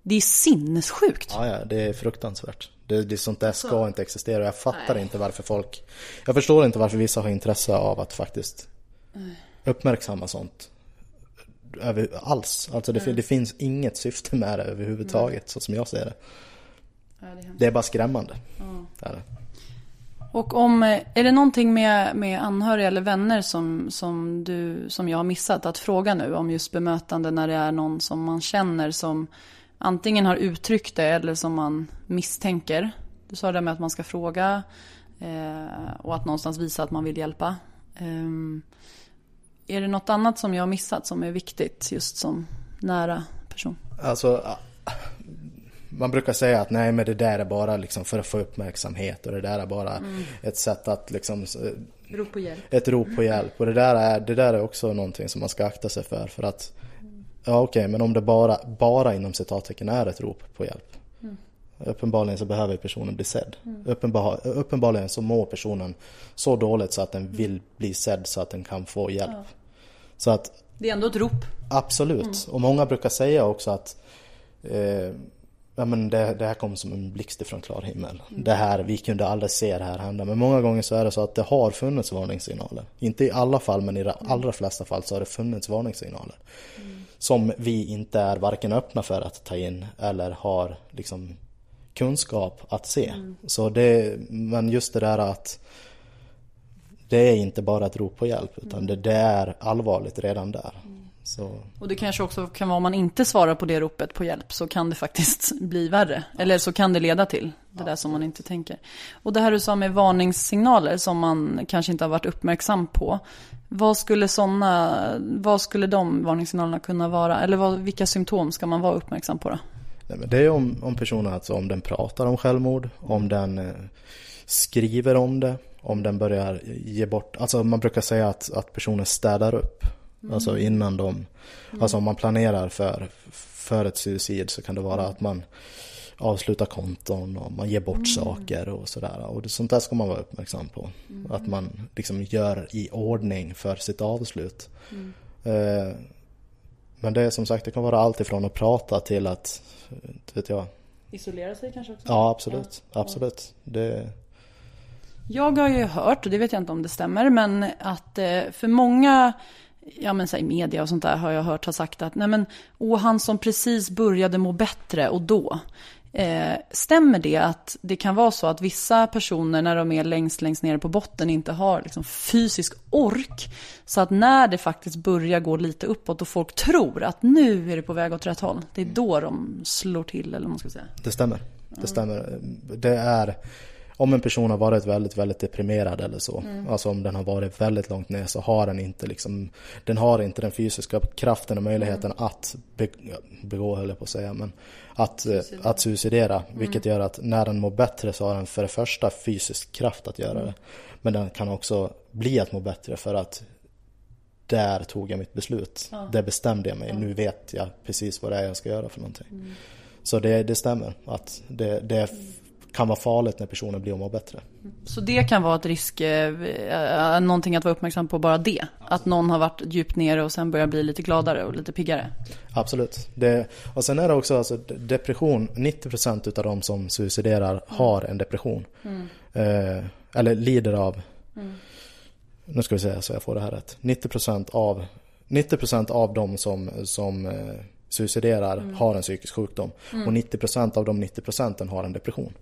Speaker 2: Det är sinnessjukt.
Speaker 3: Ja, ja, det är fruktansvärt. Det, det sånt där ska så. inte existera. Jag fattar Nej. inte varför folk... Jag förstår inte varför vissa har intresse av att faktiskt uppmärksamma sånt. Över, alls. Alltså det, det, finns inget syfte med det överhuvudtaget, Nej. så som jag ser det. Ja, det, det, är bara skrämmande. Ja.
Speaker 2: Och om, är det någonting med, med anhöriga eller vänner som, som, du, som jag har missat att fråga nu om just bemötande när det är någon som man känner som antingen har uttryckt det eller som man misstänker Du sa det med att man ska fråga eh, och att någonstans visa att man vill hjälpa. Eh, är det något annat som jag har missat som är viktigt just som nära person?
Speaker 3: Alltså, man brukar säga att nej men det där är bara liksom för att få uppmärksamhet och det där är bara mm. ett sätt att liksom
Speaker 2: Rop på hjälp.
Speaker 3: Ett rop på hjälp. Och det där, är, det där är också någonting som man ska akta sig för. För att, ja okej, okay, men om det bara, bara inom citattecken är ett rop på hjälp. Mm. Uppenbarligen så behöver personen bli sedd. Mm. Uppenbar, uppenbarligen så mår personen så dåligt så att den vill bli sedd så att den kan få hjälp. Ja. Så att,
Speaker 2: det är ändå ett rop.
Speaker 3: Absolut. Mm. Och många brukar säga också att eh, ja, men det, det, här kom som en blixt ifrån klar himmel. Mm. Det här, vi kunde aldrig se det här hända. Men många gånger så är det så att det har funnits varningssignaler. Inte i alla fall, men i de allra flesta fall så har det funnits varningssignaler. Mm. Som vi inte är varken öppna för att ta in eller har liksom kunskap att se. Mm. Så det, men just det där att det är inte bara ett rop på hjälp utan mm. det, det är allvarligt redan där. Mm. Så.
Speaker 2: Och det kanske också kan vara om man inte svarar på det ropet på hjälp så kan det faktiskt bli värre. Eller så kan det leda till det där som man inte tänker. Och det här du sa med varningssignaler som man kanske inte har varit uppmärksam på. Vad skulle sådana, vad skulle de varningssignalerna kunna vara? Eller vad, vilka symptom ska man vara uppmärksam på då?
Speaker 3: Nej, men det är om, om personen, alltså om den pratar om självmord, om den eh, skriver om det, om den börjar ge bort, alltså man brukar säga att, att personen städar upp. Mm. Alltså innan de, mm. alltså om man planerar för, för ett suicid så kan det vara att man avslutar konton och man ger bort mm. saker och sådär. Och det, sånt där ska man vara uppmärksam på. Mm. Att man liksom gör i ordning för sitt avslut. Mm. Eh, men det är som sagt, det kan vara allt ifrån att prata till att, vet jag.
Speaker 2: Isolera sig kanske också?
Speaker 3: Ja, absolut. Ja. Absolut. Det...
Speaker 2: Jag har ju hört, och det vet jag inte om det stämmer, men att eh, för många ja men så i media och sånt där har jag hört ha sagt att nej men, åh han som precis började må bättre och då. Eh, stämmer det att det kan vara så att vissa personer när de är längst, längst nere på botten inte har liksom, fysisk ork? Så att när det faktiskt börjar gå lite uppåt och folk tror att nu är det på väg åt rätt håll. Det är då de slår till eller vad man ska säga.
Speaker 3: Det stämmer. Det stämmer. Det är om en person har varit väldigt, väldigt deprimerad eller så, mm. alltså om den har varit väldigt långt ner så har den inte liksom, den har inte den fysiska kraften och möjligheten mm. att begå, höll jag på att säga, men att suicidera, att suicidera mm. vilket gör att när den mår bättre så har den för det första fysisk kraft att göra det. Men den kan också bli att må bättre för att där tog jag mitt beslut. Ja. Där bestämde jag mig. Ja. Nu vet jag precis vad det är jag ska göra för någonting. Mm. Så det, det stämmer att det, det kan vara farligt när personen blir och mår bättre.
Speaker 2: Så det kan vara ett risk, eh, någonting att vara uppmärksam på bara det? Att någon har varit djupt nere och sen börjar bli lite gladare och lite piggare?
Speaker 3: Absolut. Det, och sen är det också alltså, depression, 90% av de som suiciderar mm. har en depression. Mm. Eh, eller lider av, mm. nu ska vi säga så jag får det här rätt, 90% av 90% av de som, som eh, suiciderar mm. har en psykisk sjukdom. Mm. Och 90% av de 90% har en depression.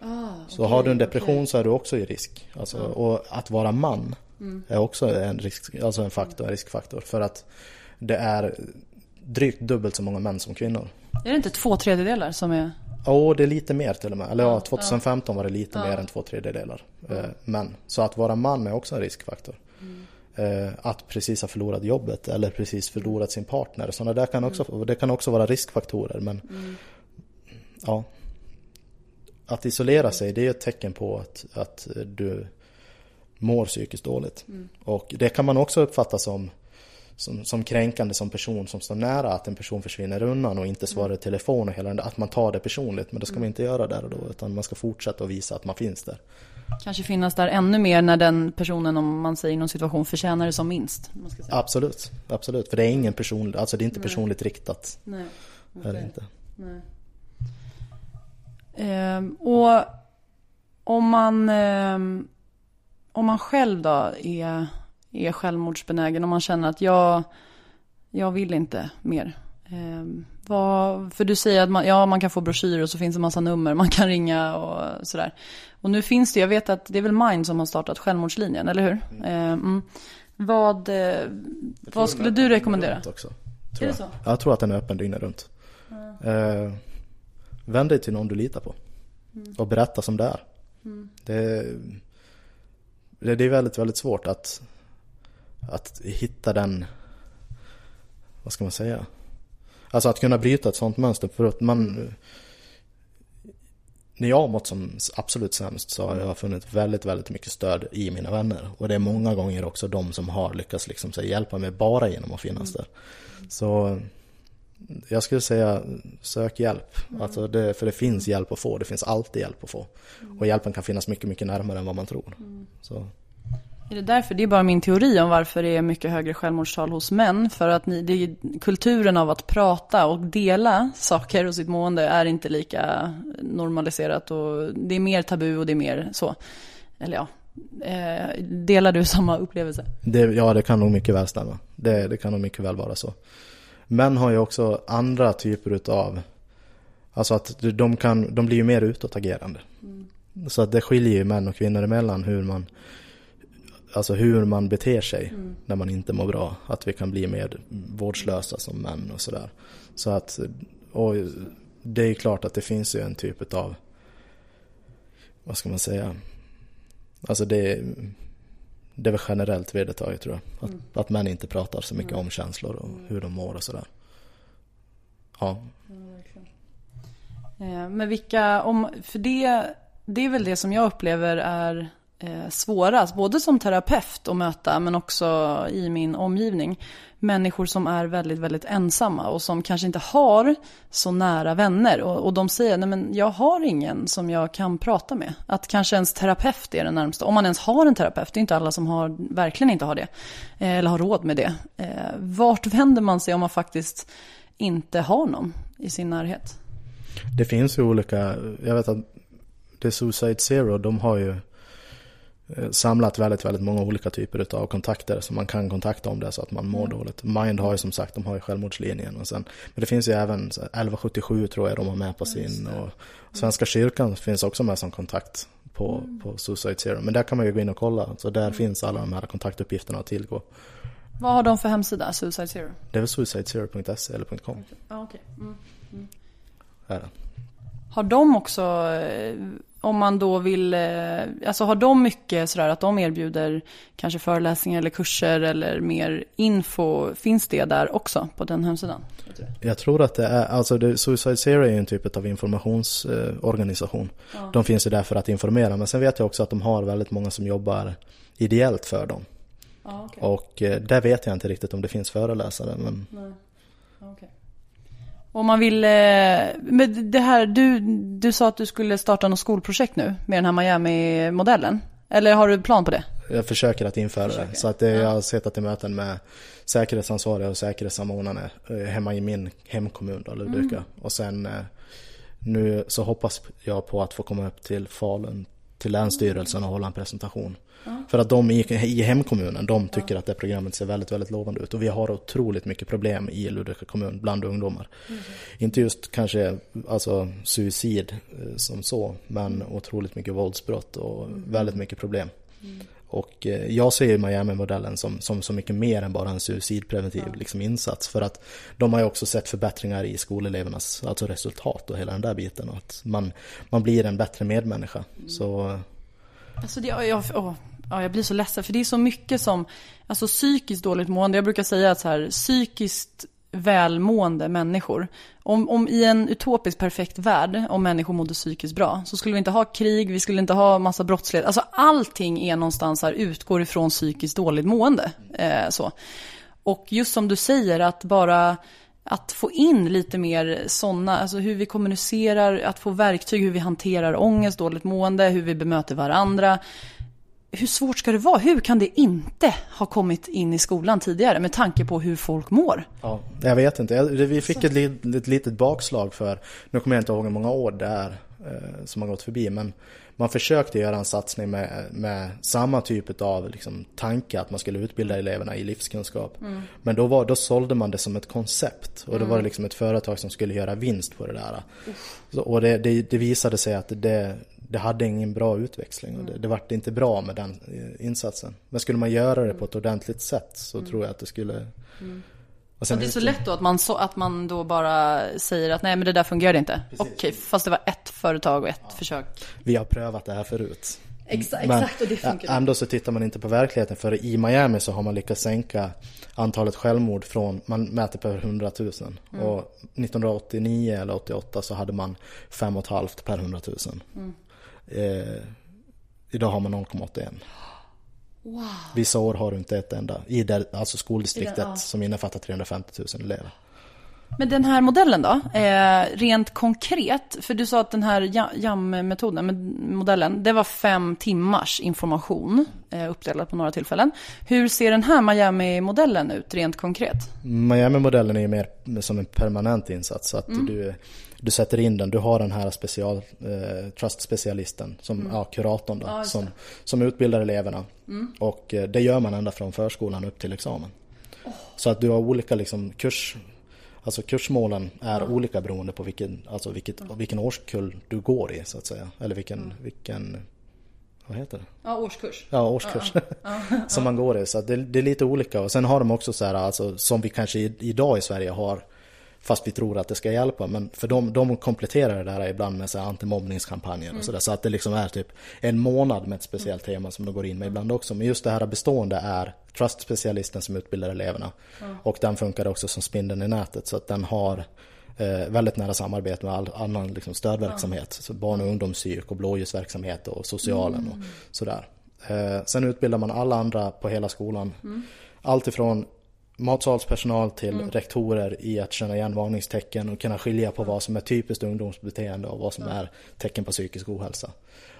Speaker 3: Ah, så okay, har du en depression okay. så är du också i risk. Alltså, mm. Och att vara man mm. är också en, risk, alltså en, faktor, en riskfaktor. För att det är drygt dubbelt så många män som kvinnor.
Speaker 2: Är det inte två tredjedelar som är...
Speaker 3: Ja, oh, det är lite mer till och med. Eller ja, 2015 var det lite ja. mer än två tredjedelar eh, män. Så att vara man är också en riskfaktor. Mm. Eh, att precis ha förlorat jobbet eller precis förlorat sin partner. Sådana där kan också, mm. det kan också vara riskfaktorer. Men mm. ja, att isolera sig det är ett tecken på att, att du mår psykiskt dåligt. Mm. Och det kan man också uppfatta som, som, som kränkande som person som står nära att en person försvinner undan och inte svarar i telefon och hela den att man tar det personligt. Men det ska man inte göra där och då utan man ska fortsätta och visa att man finns där.
Speaker 2: Kanske finnas där ännu mer när den personen, om man säger någon situation, förtjänar det som minst.
Speaker 3: Absolut, absolut. För det är ingen person, alltså det är inte Nej. personligt riktat.
Speaker 2: Nej.
Speaker 3: Okay. Är det inte.
Speaker 2: Nej. Ehm, och om man, ehm, om man själv då är, är självmordsbenägen, om man känner att jag, jag vill inte mer. Ehm, vad, för du säger att man, ja, man kan få broschyrer och så finns det en massa nummer man kan ringa och sådär. Och nu finns det, jag vet att det är väl Mind som har startat självmordslinjen, eller hur? Mm. mm. Vad, eh, vad skulle du rekommendera?
Speaker 3: Också, är det så? Jag tror att den är öppen dygnet runt. Mm. Eh, vänd dig till någon du litar på. Och berätta som det är. Det, det, det är väldigt, väldigt svårt att, att hitta den, vad ska man säga? Alltså att kunna bryta ett sånt mönster för att man när jag har mått som absolut sämst så har jag funnit väldigt, väldigt mycket stöd i mina vänner. Och det är många gånger också de som har lyckats liksom så hjälpa mig bara genom att finnas där. Så jag skulle säga sök hjälp. Alltså det, för det finns hjälp att få. Det finns alltid hjälp att få. Och hjälpen kan finnas mycket, mycket närmare än vad man tror. Så.
Speaker 2: Är det därför? Det är bara min teori om varför det är mycket högre självmordstal hos män. För att ni, det kulturen av att prata och dela saker och sitt mående är inte lika normaliserat. Och det är mer tabu och det är mer så. Eller ja, eh, delar du samma upplevelse?
Speaker 3: Det, ja, det kan nog mycket väl stämma. Det, det kan nog mycket väl vara så. Män har ju också andra typer utav, alltså att de, kan, de blir ju mer utåtagerande. Mm. Så att det skiljer ju män och kvinnor emellan hur man alltså hur man beter sig mm. när man inte mår bra. Att vi kan bli mer vårdslösa som män och sådär. Så att, och det är klart att det finns ju en typ av, vad ska man säga, alltså det, det är väl generellt vedertaget tror jag. Att, mm. att män inte pratar så mycket mm. om känslor och hur de mår och sådär. Ja.
Speaker 2: Eh, men vilka, om, för det, det är väl det som jag upplever är Eh, svårast, alltså både som terapeut att möta men också i min omgivning. Människor som är väldigt, väldigt ensamma och som kanske inte har så nära vänner. Och, och de säger, nej men jag har ingen som jag kan prata med. Att kanske ens terapeut är den närmsta. Om man ens har en terapeut, det är inte alla som har, verkligen inte har det. Eh, eller har råd med det. Eh, vart vänder man sig om man faktiskt inte har någon i sin närhet?
Speaker 3: Det finns ju olika, jag vet att det är Suicide Zero, de har ju samlat väldigt, väldigt många olika typer av kontakter som man kan kontakta om det så att man mår mm. dåligt. Mind har ju som sagt, de har ju självmordslinjen och sen, men det finns ju även 1177 tror jag de har med på sin och Svenska kyrkan finns också med som kontakt på, mm. på Suicide Zero. Men där kan man ju gå in och kolla, så där mm. finns alla de här kontaktuppgifterna att tillgå.
Speaker 2: Vad har de för hemsida, Suicide Zero?
Speaker 3: Det är väl suicidezero.se eller .com.
Speaker 2: Okej. Okay. Mm. Mm. Har de också eh, om man då vill, eh, alltså har de mycket sådär att de erbjuder kanske föreläsningar eller kurser eller mer info, finns det där också på den hemsidan?
Speaker 3: Jag tror att det är, alltså det, Suicide Zero är ju en typ av informationsorganisation. Ja. De finns ju där för att informera, men sen vet jag också att de har väldigt många som jobbar ideellt för dem. Ja, okay. Och eh, där vet jag inte riktigt om det finns föreläsare. Men... Nej.
Speaker 2: Okay. Om man vill, eh, men det här, du, du sa att du skulle starta något skolprojekt nu med den här Miami-modellen. Eller har du plan på det?
Speaker 3: Jag försöker att införa försöker. det. Så att det, jag har suttit i möten med säkerhetsansvariga och säkerhetssamordnare eh, hemma i min hemkommun då, Ludvika. Mm. Och sen eh, nu så hoppas jag på att få komma upp till Falun, till Länsstyrelsen och hålla en presentation. För att de i, i hemkommunen, de tycker ja. att det programmet ser väldigt, väldigt lovande ut. Och vi har otroligt mycket problem i Ludvika kommun bland ungdomar. Mm. Inte just kanske alltså suicid eh, som så, men otroligt mycket våldsbrott och mm. väldigt mycket problem. Mm. Och eh, jag ser ju Miami-modellen som, som så mycket mer än bara en suicidpreventiv ja. liksom, insats. För att de har ju också sett förbättringar i skolelevernas alltså resultat och hela den där biten. Och att man, man blir en bättre medmänniska. Mm. Så...
Speaker 2: Alltså det, jag, åh, ja, jag blir så ledsen för det är så mycket som, alltså psykiskt dåligt mående, jag brukar säga att så här, psykiskt välmående människor. Om, om i en utopisk perfekt värld, om människor mådde psykiskt bra, så skulle vi inte ha krig, vi skulle inte ha massa brottslighet. Alltså allting är någonstans här, utgår ifrån psykiskt dåligt mående. Eh, så. Och just som du säger, att bara att få in lite mer sådana, alltså hur vi kommunicerar, att få verktyg hur vi hanterar ångest, dåligt mående, hur vi bemöter varandra hur svårt ska det vara? Hur kan det inte ha kommit in i skolan tidigare med tanke på hur folk mår?
Speaker 3: Ja, jag vet inte. Vi fick ett, ett litet bakslag för, nu kommer jag inte ihåg hur många år det är eh, som har gått förbi, men man försökte göra en satsning med, med samma typ av liksom, tanke att man skulle utbilda eleverna i livskunskap. Mm. Men då, var, då sålde man det som ett koncept och då mm. var det liksom ett företag som skulle göra vinst på det där. Så, och det, det, det, visade sig att det, det hade ingen bra utväxling och det, det vart inte bra med den eh, insatsen. Men skulle man göra det på ett ordentligt sätt så mm. tror jag att det skulle
Speaker 2: mm. Och det är så lätt då att man, så, att man då bara säger att nej men det där fungerade inte. Okej, fast det var ett företag och ett försök.
Speaker 3: Vi har prövat det här förut.
Speaker 2: Exakt,
Speaker 3: Men
Speaker 2: exakt och det funkar.
Speaker 3: ändå så tittar man inte på verkligheten för i Miami så har man lyckats sänka antalet självmord från, man mäter per 100 000
Speaker 2: Mm.
Speaker 3: och 1989 eller 88 så hade man 5,5 per 100 000.
Speaker 2: Mm.
Speaker 3: Eh, idag har man 0,81. Vissa år har du inte ett enda, i det, alltså skoldistriktet
Speaker 2: I den, ja.
Speaker 3: som innefattar 350 000 elever.
Speaker 2: Men den här modellen då, eh, rent konkret, för du sa att den här ja- JAM-metoden, modellen, det var fem timmars information eh, uppdelat på några tillfällen. Hur ser den här Miami-modellen ut rent konkret?
Speaker 3: Miami-modellen är mer som en permanent insats. Så att du, du sätter in den, du har den här special, eh, trust-specialisten, som, ja, kuratorn då, som, som utbildar eleverna. Och eh, det gör man ända från förskolan upp till examen. Så att du har olika liksom, kurs, alltså kursmålen är olika beroende på vilken, alltså vilket, vilken årskull du går i så att säga. Eller vilken, vilken vad heter det?
Speaker 2: Ja, årskurs.
Speaker 3: Ja, årskurs. som man går i. Så det, det är lite olika. Och sen har de också så här, alltså, som vi kanske idag i Sverige har, fast vi tror att det ska hjälpa. Men för de, de kompletterar det där ibland med så här antimobbningskampanjer och sådär. Så att det liksom är typ en månad med ett speciellt tema som de går in med ibland också. Men just det här bestående är Trust-specialisten som utbildar eleverna. Och den funkar också som spindeln i nätet. Så att den har eh, väldigt nära samarbete med all annan liksom, stödverksamhet. Så barn och ungdomspsyk och blåljusverksamhet och socialen och sådär. Eh, sen utbildar man alla andra på hela skolan. Allt ifrån matsalspersonal till rektorer i att känna igen varningstecken och kunna skilja på vad som är typiskt ungdomsbeteende och vad som är tecken på psykisk ohälsa.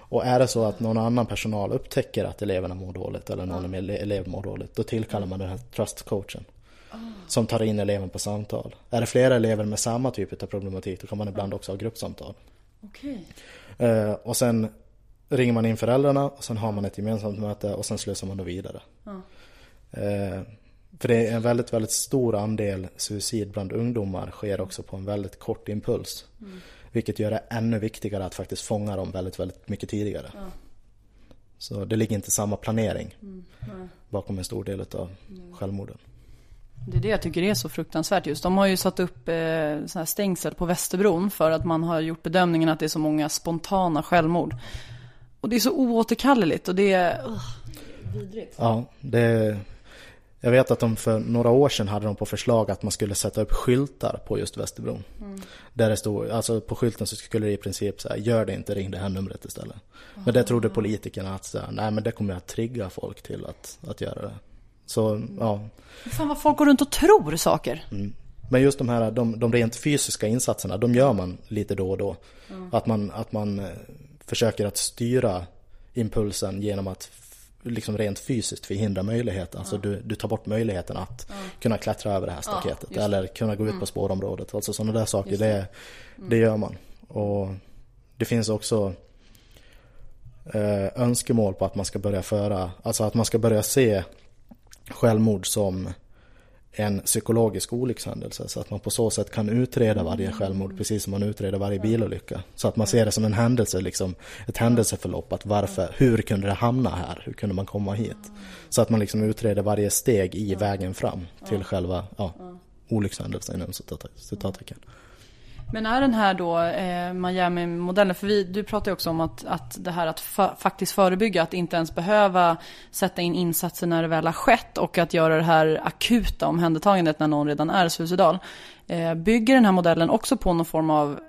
Speaker 3: Och är det så att någon annan personal upptäcker att eleverna mår dåligt eller någon ele- elev mår dåligt, då tillkallar man den här trust-coachen. Som tar in eleven på samtal. Är det flera elever med samma typ av problematik, då kan man ibland också ha gruppsamtal.
Speaker 2: Okej.
Speaker 3: Eh, och sen ringer man in föräldrarna och sen har man ett gemensamt möte och sen slussar man då vidare. Eh, för det är en väldigt, väldigt stor andel suicid bland ungdomar sker också på en väldigt kort impuls. Vilket gör det ännu viktigare att faktiskt fånga dem väldigt, väldigt mycket tidigare. Så det ligger inte samma planering bakom en stor del av självmorden.
Speaker 2: Det är det jag tycker är så fruktansvärt just. De har ju satt upp eh, såna här stängsel på Västerbron för att man har gjort bedömningen att det är så många spontana självmord. Och det är så oåterkalleligt och det är... Uh, vidrigt.
Speaker 3: Ja, det... Jag vet att de för några år sedan hade de på förslag att man skulle sätta upp skyltar på just Västerbron. Där det stod, alltså på skylten så skulle det i princip säga gör det inte, ring det här numret istället. Men det trodde politikerna att så här, nej men det kommer att trigga folk till att, att göra det. Så ja,
Speaker 2: Fan vad folk går runt och tror saker.
Speaker 3: men just de här de, de rent fysiska insatserna, de gör man lite då och då. Att man, att man eh, försöker att styra impulsen genom att liksom rent fysiskt förhindra möjligheten. Alltså du, du tar bort möjligheten att kunna klättra över det här staketet. eller kunna gå ut på spårområdet. Alltså sådana där saker, det, det gör man. Och det finns också eh, önskemål på att man ska börja föra, alltså att man ska börja se självmord som en psykologisk olyckshändelse så att man på så sätt kan utreda varje självmord precis som man utreder varje bilolycka. Så att man ser det som en händelse, liksom ett händelseförlopp. Att varför, hur kunde det hamna här? Hur kunde man komma hit? Så att man liksom utreder varje steg i vägen fram till själva ja, olyckshändelsen inom citat- citattecken.
Speaker 2: Men är den här då eh, Miami-modellen, för vi, du pratar ju också om att, att det här att fa- faktiskt förebygga, att inte ens behöva sätta in insatser när det väl har skett och att göra det här akuta omhändertagandet när någon redan är suicidal. Eh, bygger den här modellen också på någon form av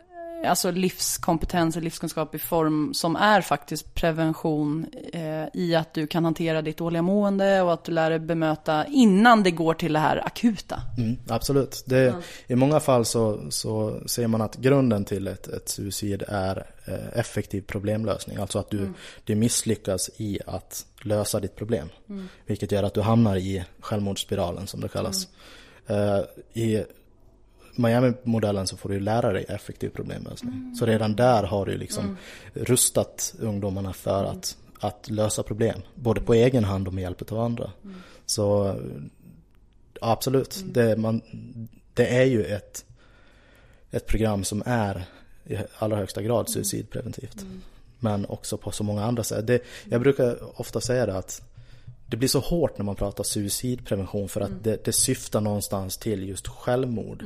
Speaker 2: alltså livskompetens och livskunskap i form som är faktiskt prevention eh, i att du kan hantera ditt dåliga mående och att du lär dig bemöta innan det går till det här akuta.
Speaker 3: Mm, absolut. Det, I många fall så, så ser man att grunden till ett, ett suicid är eh, effektiv problemlösning. Alltså att du, du misslyckas i att lösa ditt problem. Vilket gör att du hamnar i självmordsspiralen som det kallas. Eh, I Miami-modellen så får du lära dig effektiv problemlösning. Så redan där har du liksom rustat ungdomarna för att, att lösa problem. Både på egen hand och med hjälp av andra. Så Ja, absolut. Det, man, det är ju ett, ett program som är i allra högsta grad suicidpreventivt. Men också på så många andra sätt. Det, jag brukar ofta säga det att det blir så hårt när man pratar suicidprevention för att det, det syftar någonstans till just självmord.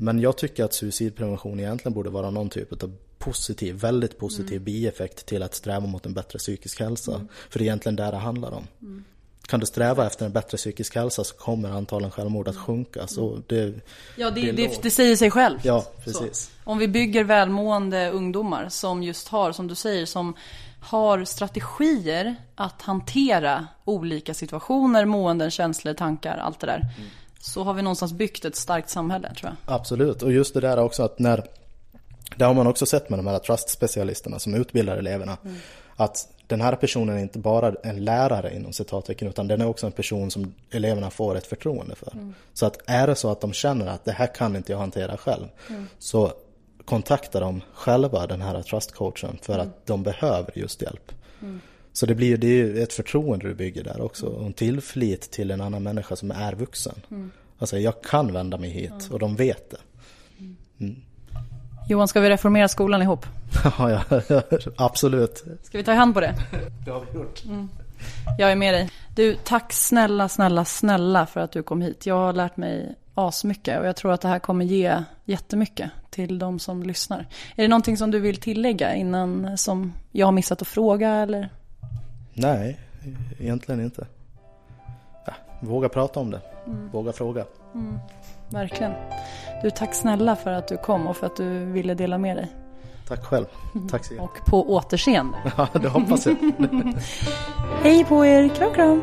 Speaker 3: Men jag tycker att suicidprevention egentligen borde vara någon typ av positiv, väldigt positiv mm. bieffekt till att sträva mot en bättre psykisk hälsa. Mm. För det är egentligen det det handlar om. Mm. Kan du sträva efter en bättre psykisk hälsa så kommer antalen självmord att sjunka. Så det,
Speaker 2: ja, det, det, det, det säger sig själv.
Speaker 3: Ja, precis.
Speaker 2: Så. Om vi bygger välmående ungdomar som just har, som du säger, som har strategier att hantera olika situationer, måenden, känslor, tankar, allt det där. Så har vi någonstans byggt ett starkt samhälle tror jag.
Speaker 3: Absolut, och just det där också att när det har man också sett med de här trust-specialisterna som utbildar eleverna. Mm. Att den här personen är inte bara en lärare inom citattecken utan den är också en person som eleverna får ett förtroende för. Mm. Så att är det så att de känner att det här kan inte jag hantera själv. Mm. Så kontaktar de själva den här trustcoachen för mm. att de behöver just hjälp. Mm. Så det blir det är ett förtroende du bygger där också. Och en tillflit till en annan människa som är vuxen. Mm. Alltså jag kan vända mig hit och de vet det.
Speaker 2: Mm. Johan, ska vi reformera skolan ihop?
Speaker 3: ja, ja, absolut.
Speaker 2: Ska vi ta i hand på det?
Speaker 3: det har vi gjort. Mm.
Speaker 2: Jag är med dig. Du, tack snälla, snälla, snälla för att du kom hit. Jag har lärt mig asmycket och jag tror att det här kommer ge jättemycket till de som lyssnar. Är det någonting som du vill tillägga innan som jag har missat att fråga eller?
Speaker 3: Nej, egentligen inte. Ja, våga prata om det, mm. våga fråga. Mm,
Speaker 2: verkligen. Du, tack snälla för att du kom och för att du ville dela med dig.
Speaker 3: Tack själv. Tack så
Speaker 2: Och på återseende.
Speaker 3: Ja, det hoppas jag.
Speaker 2: Hej på er. Kram, kram.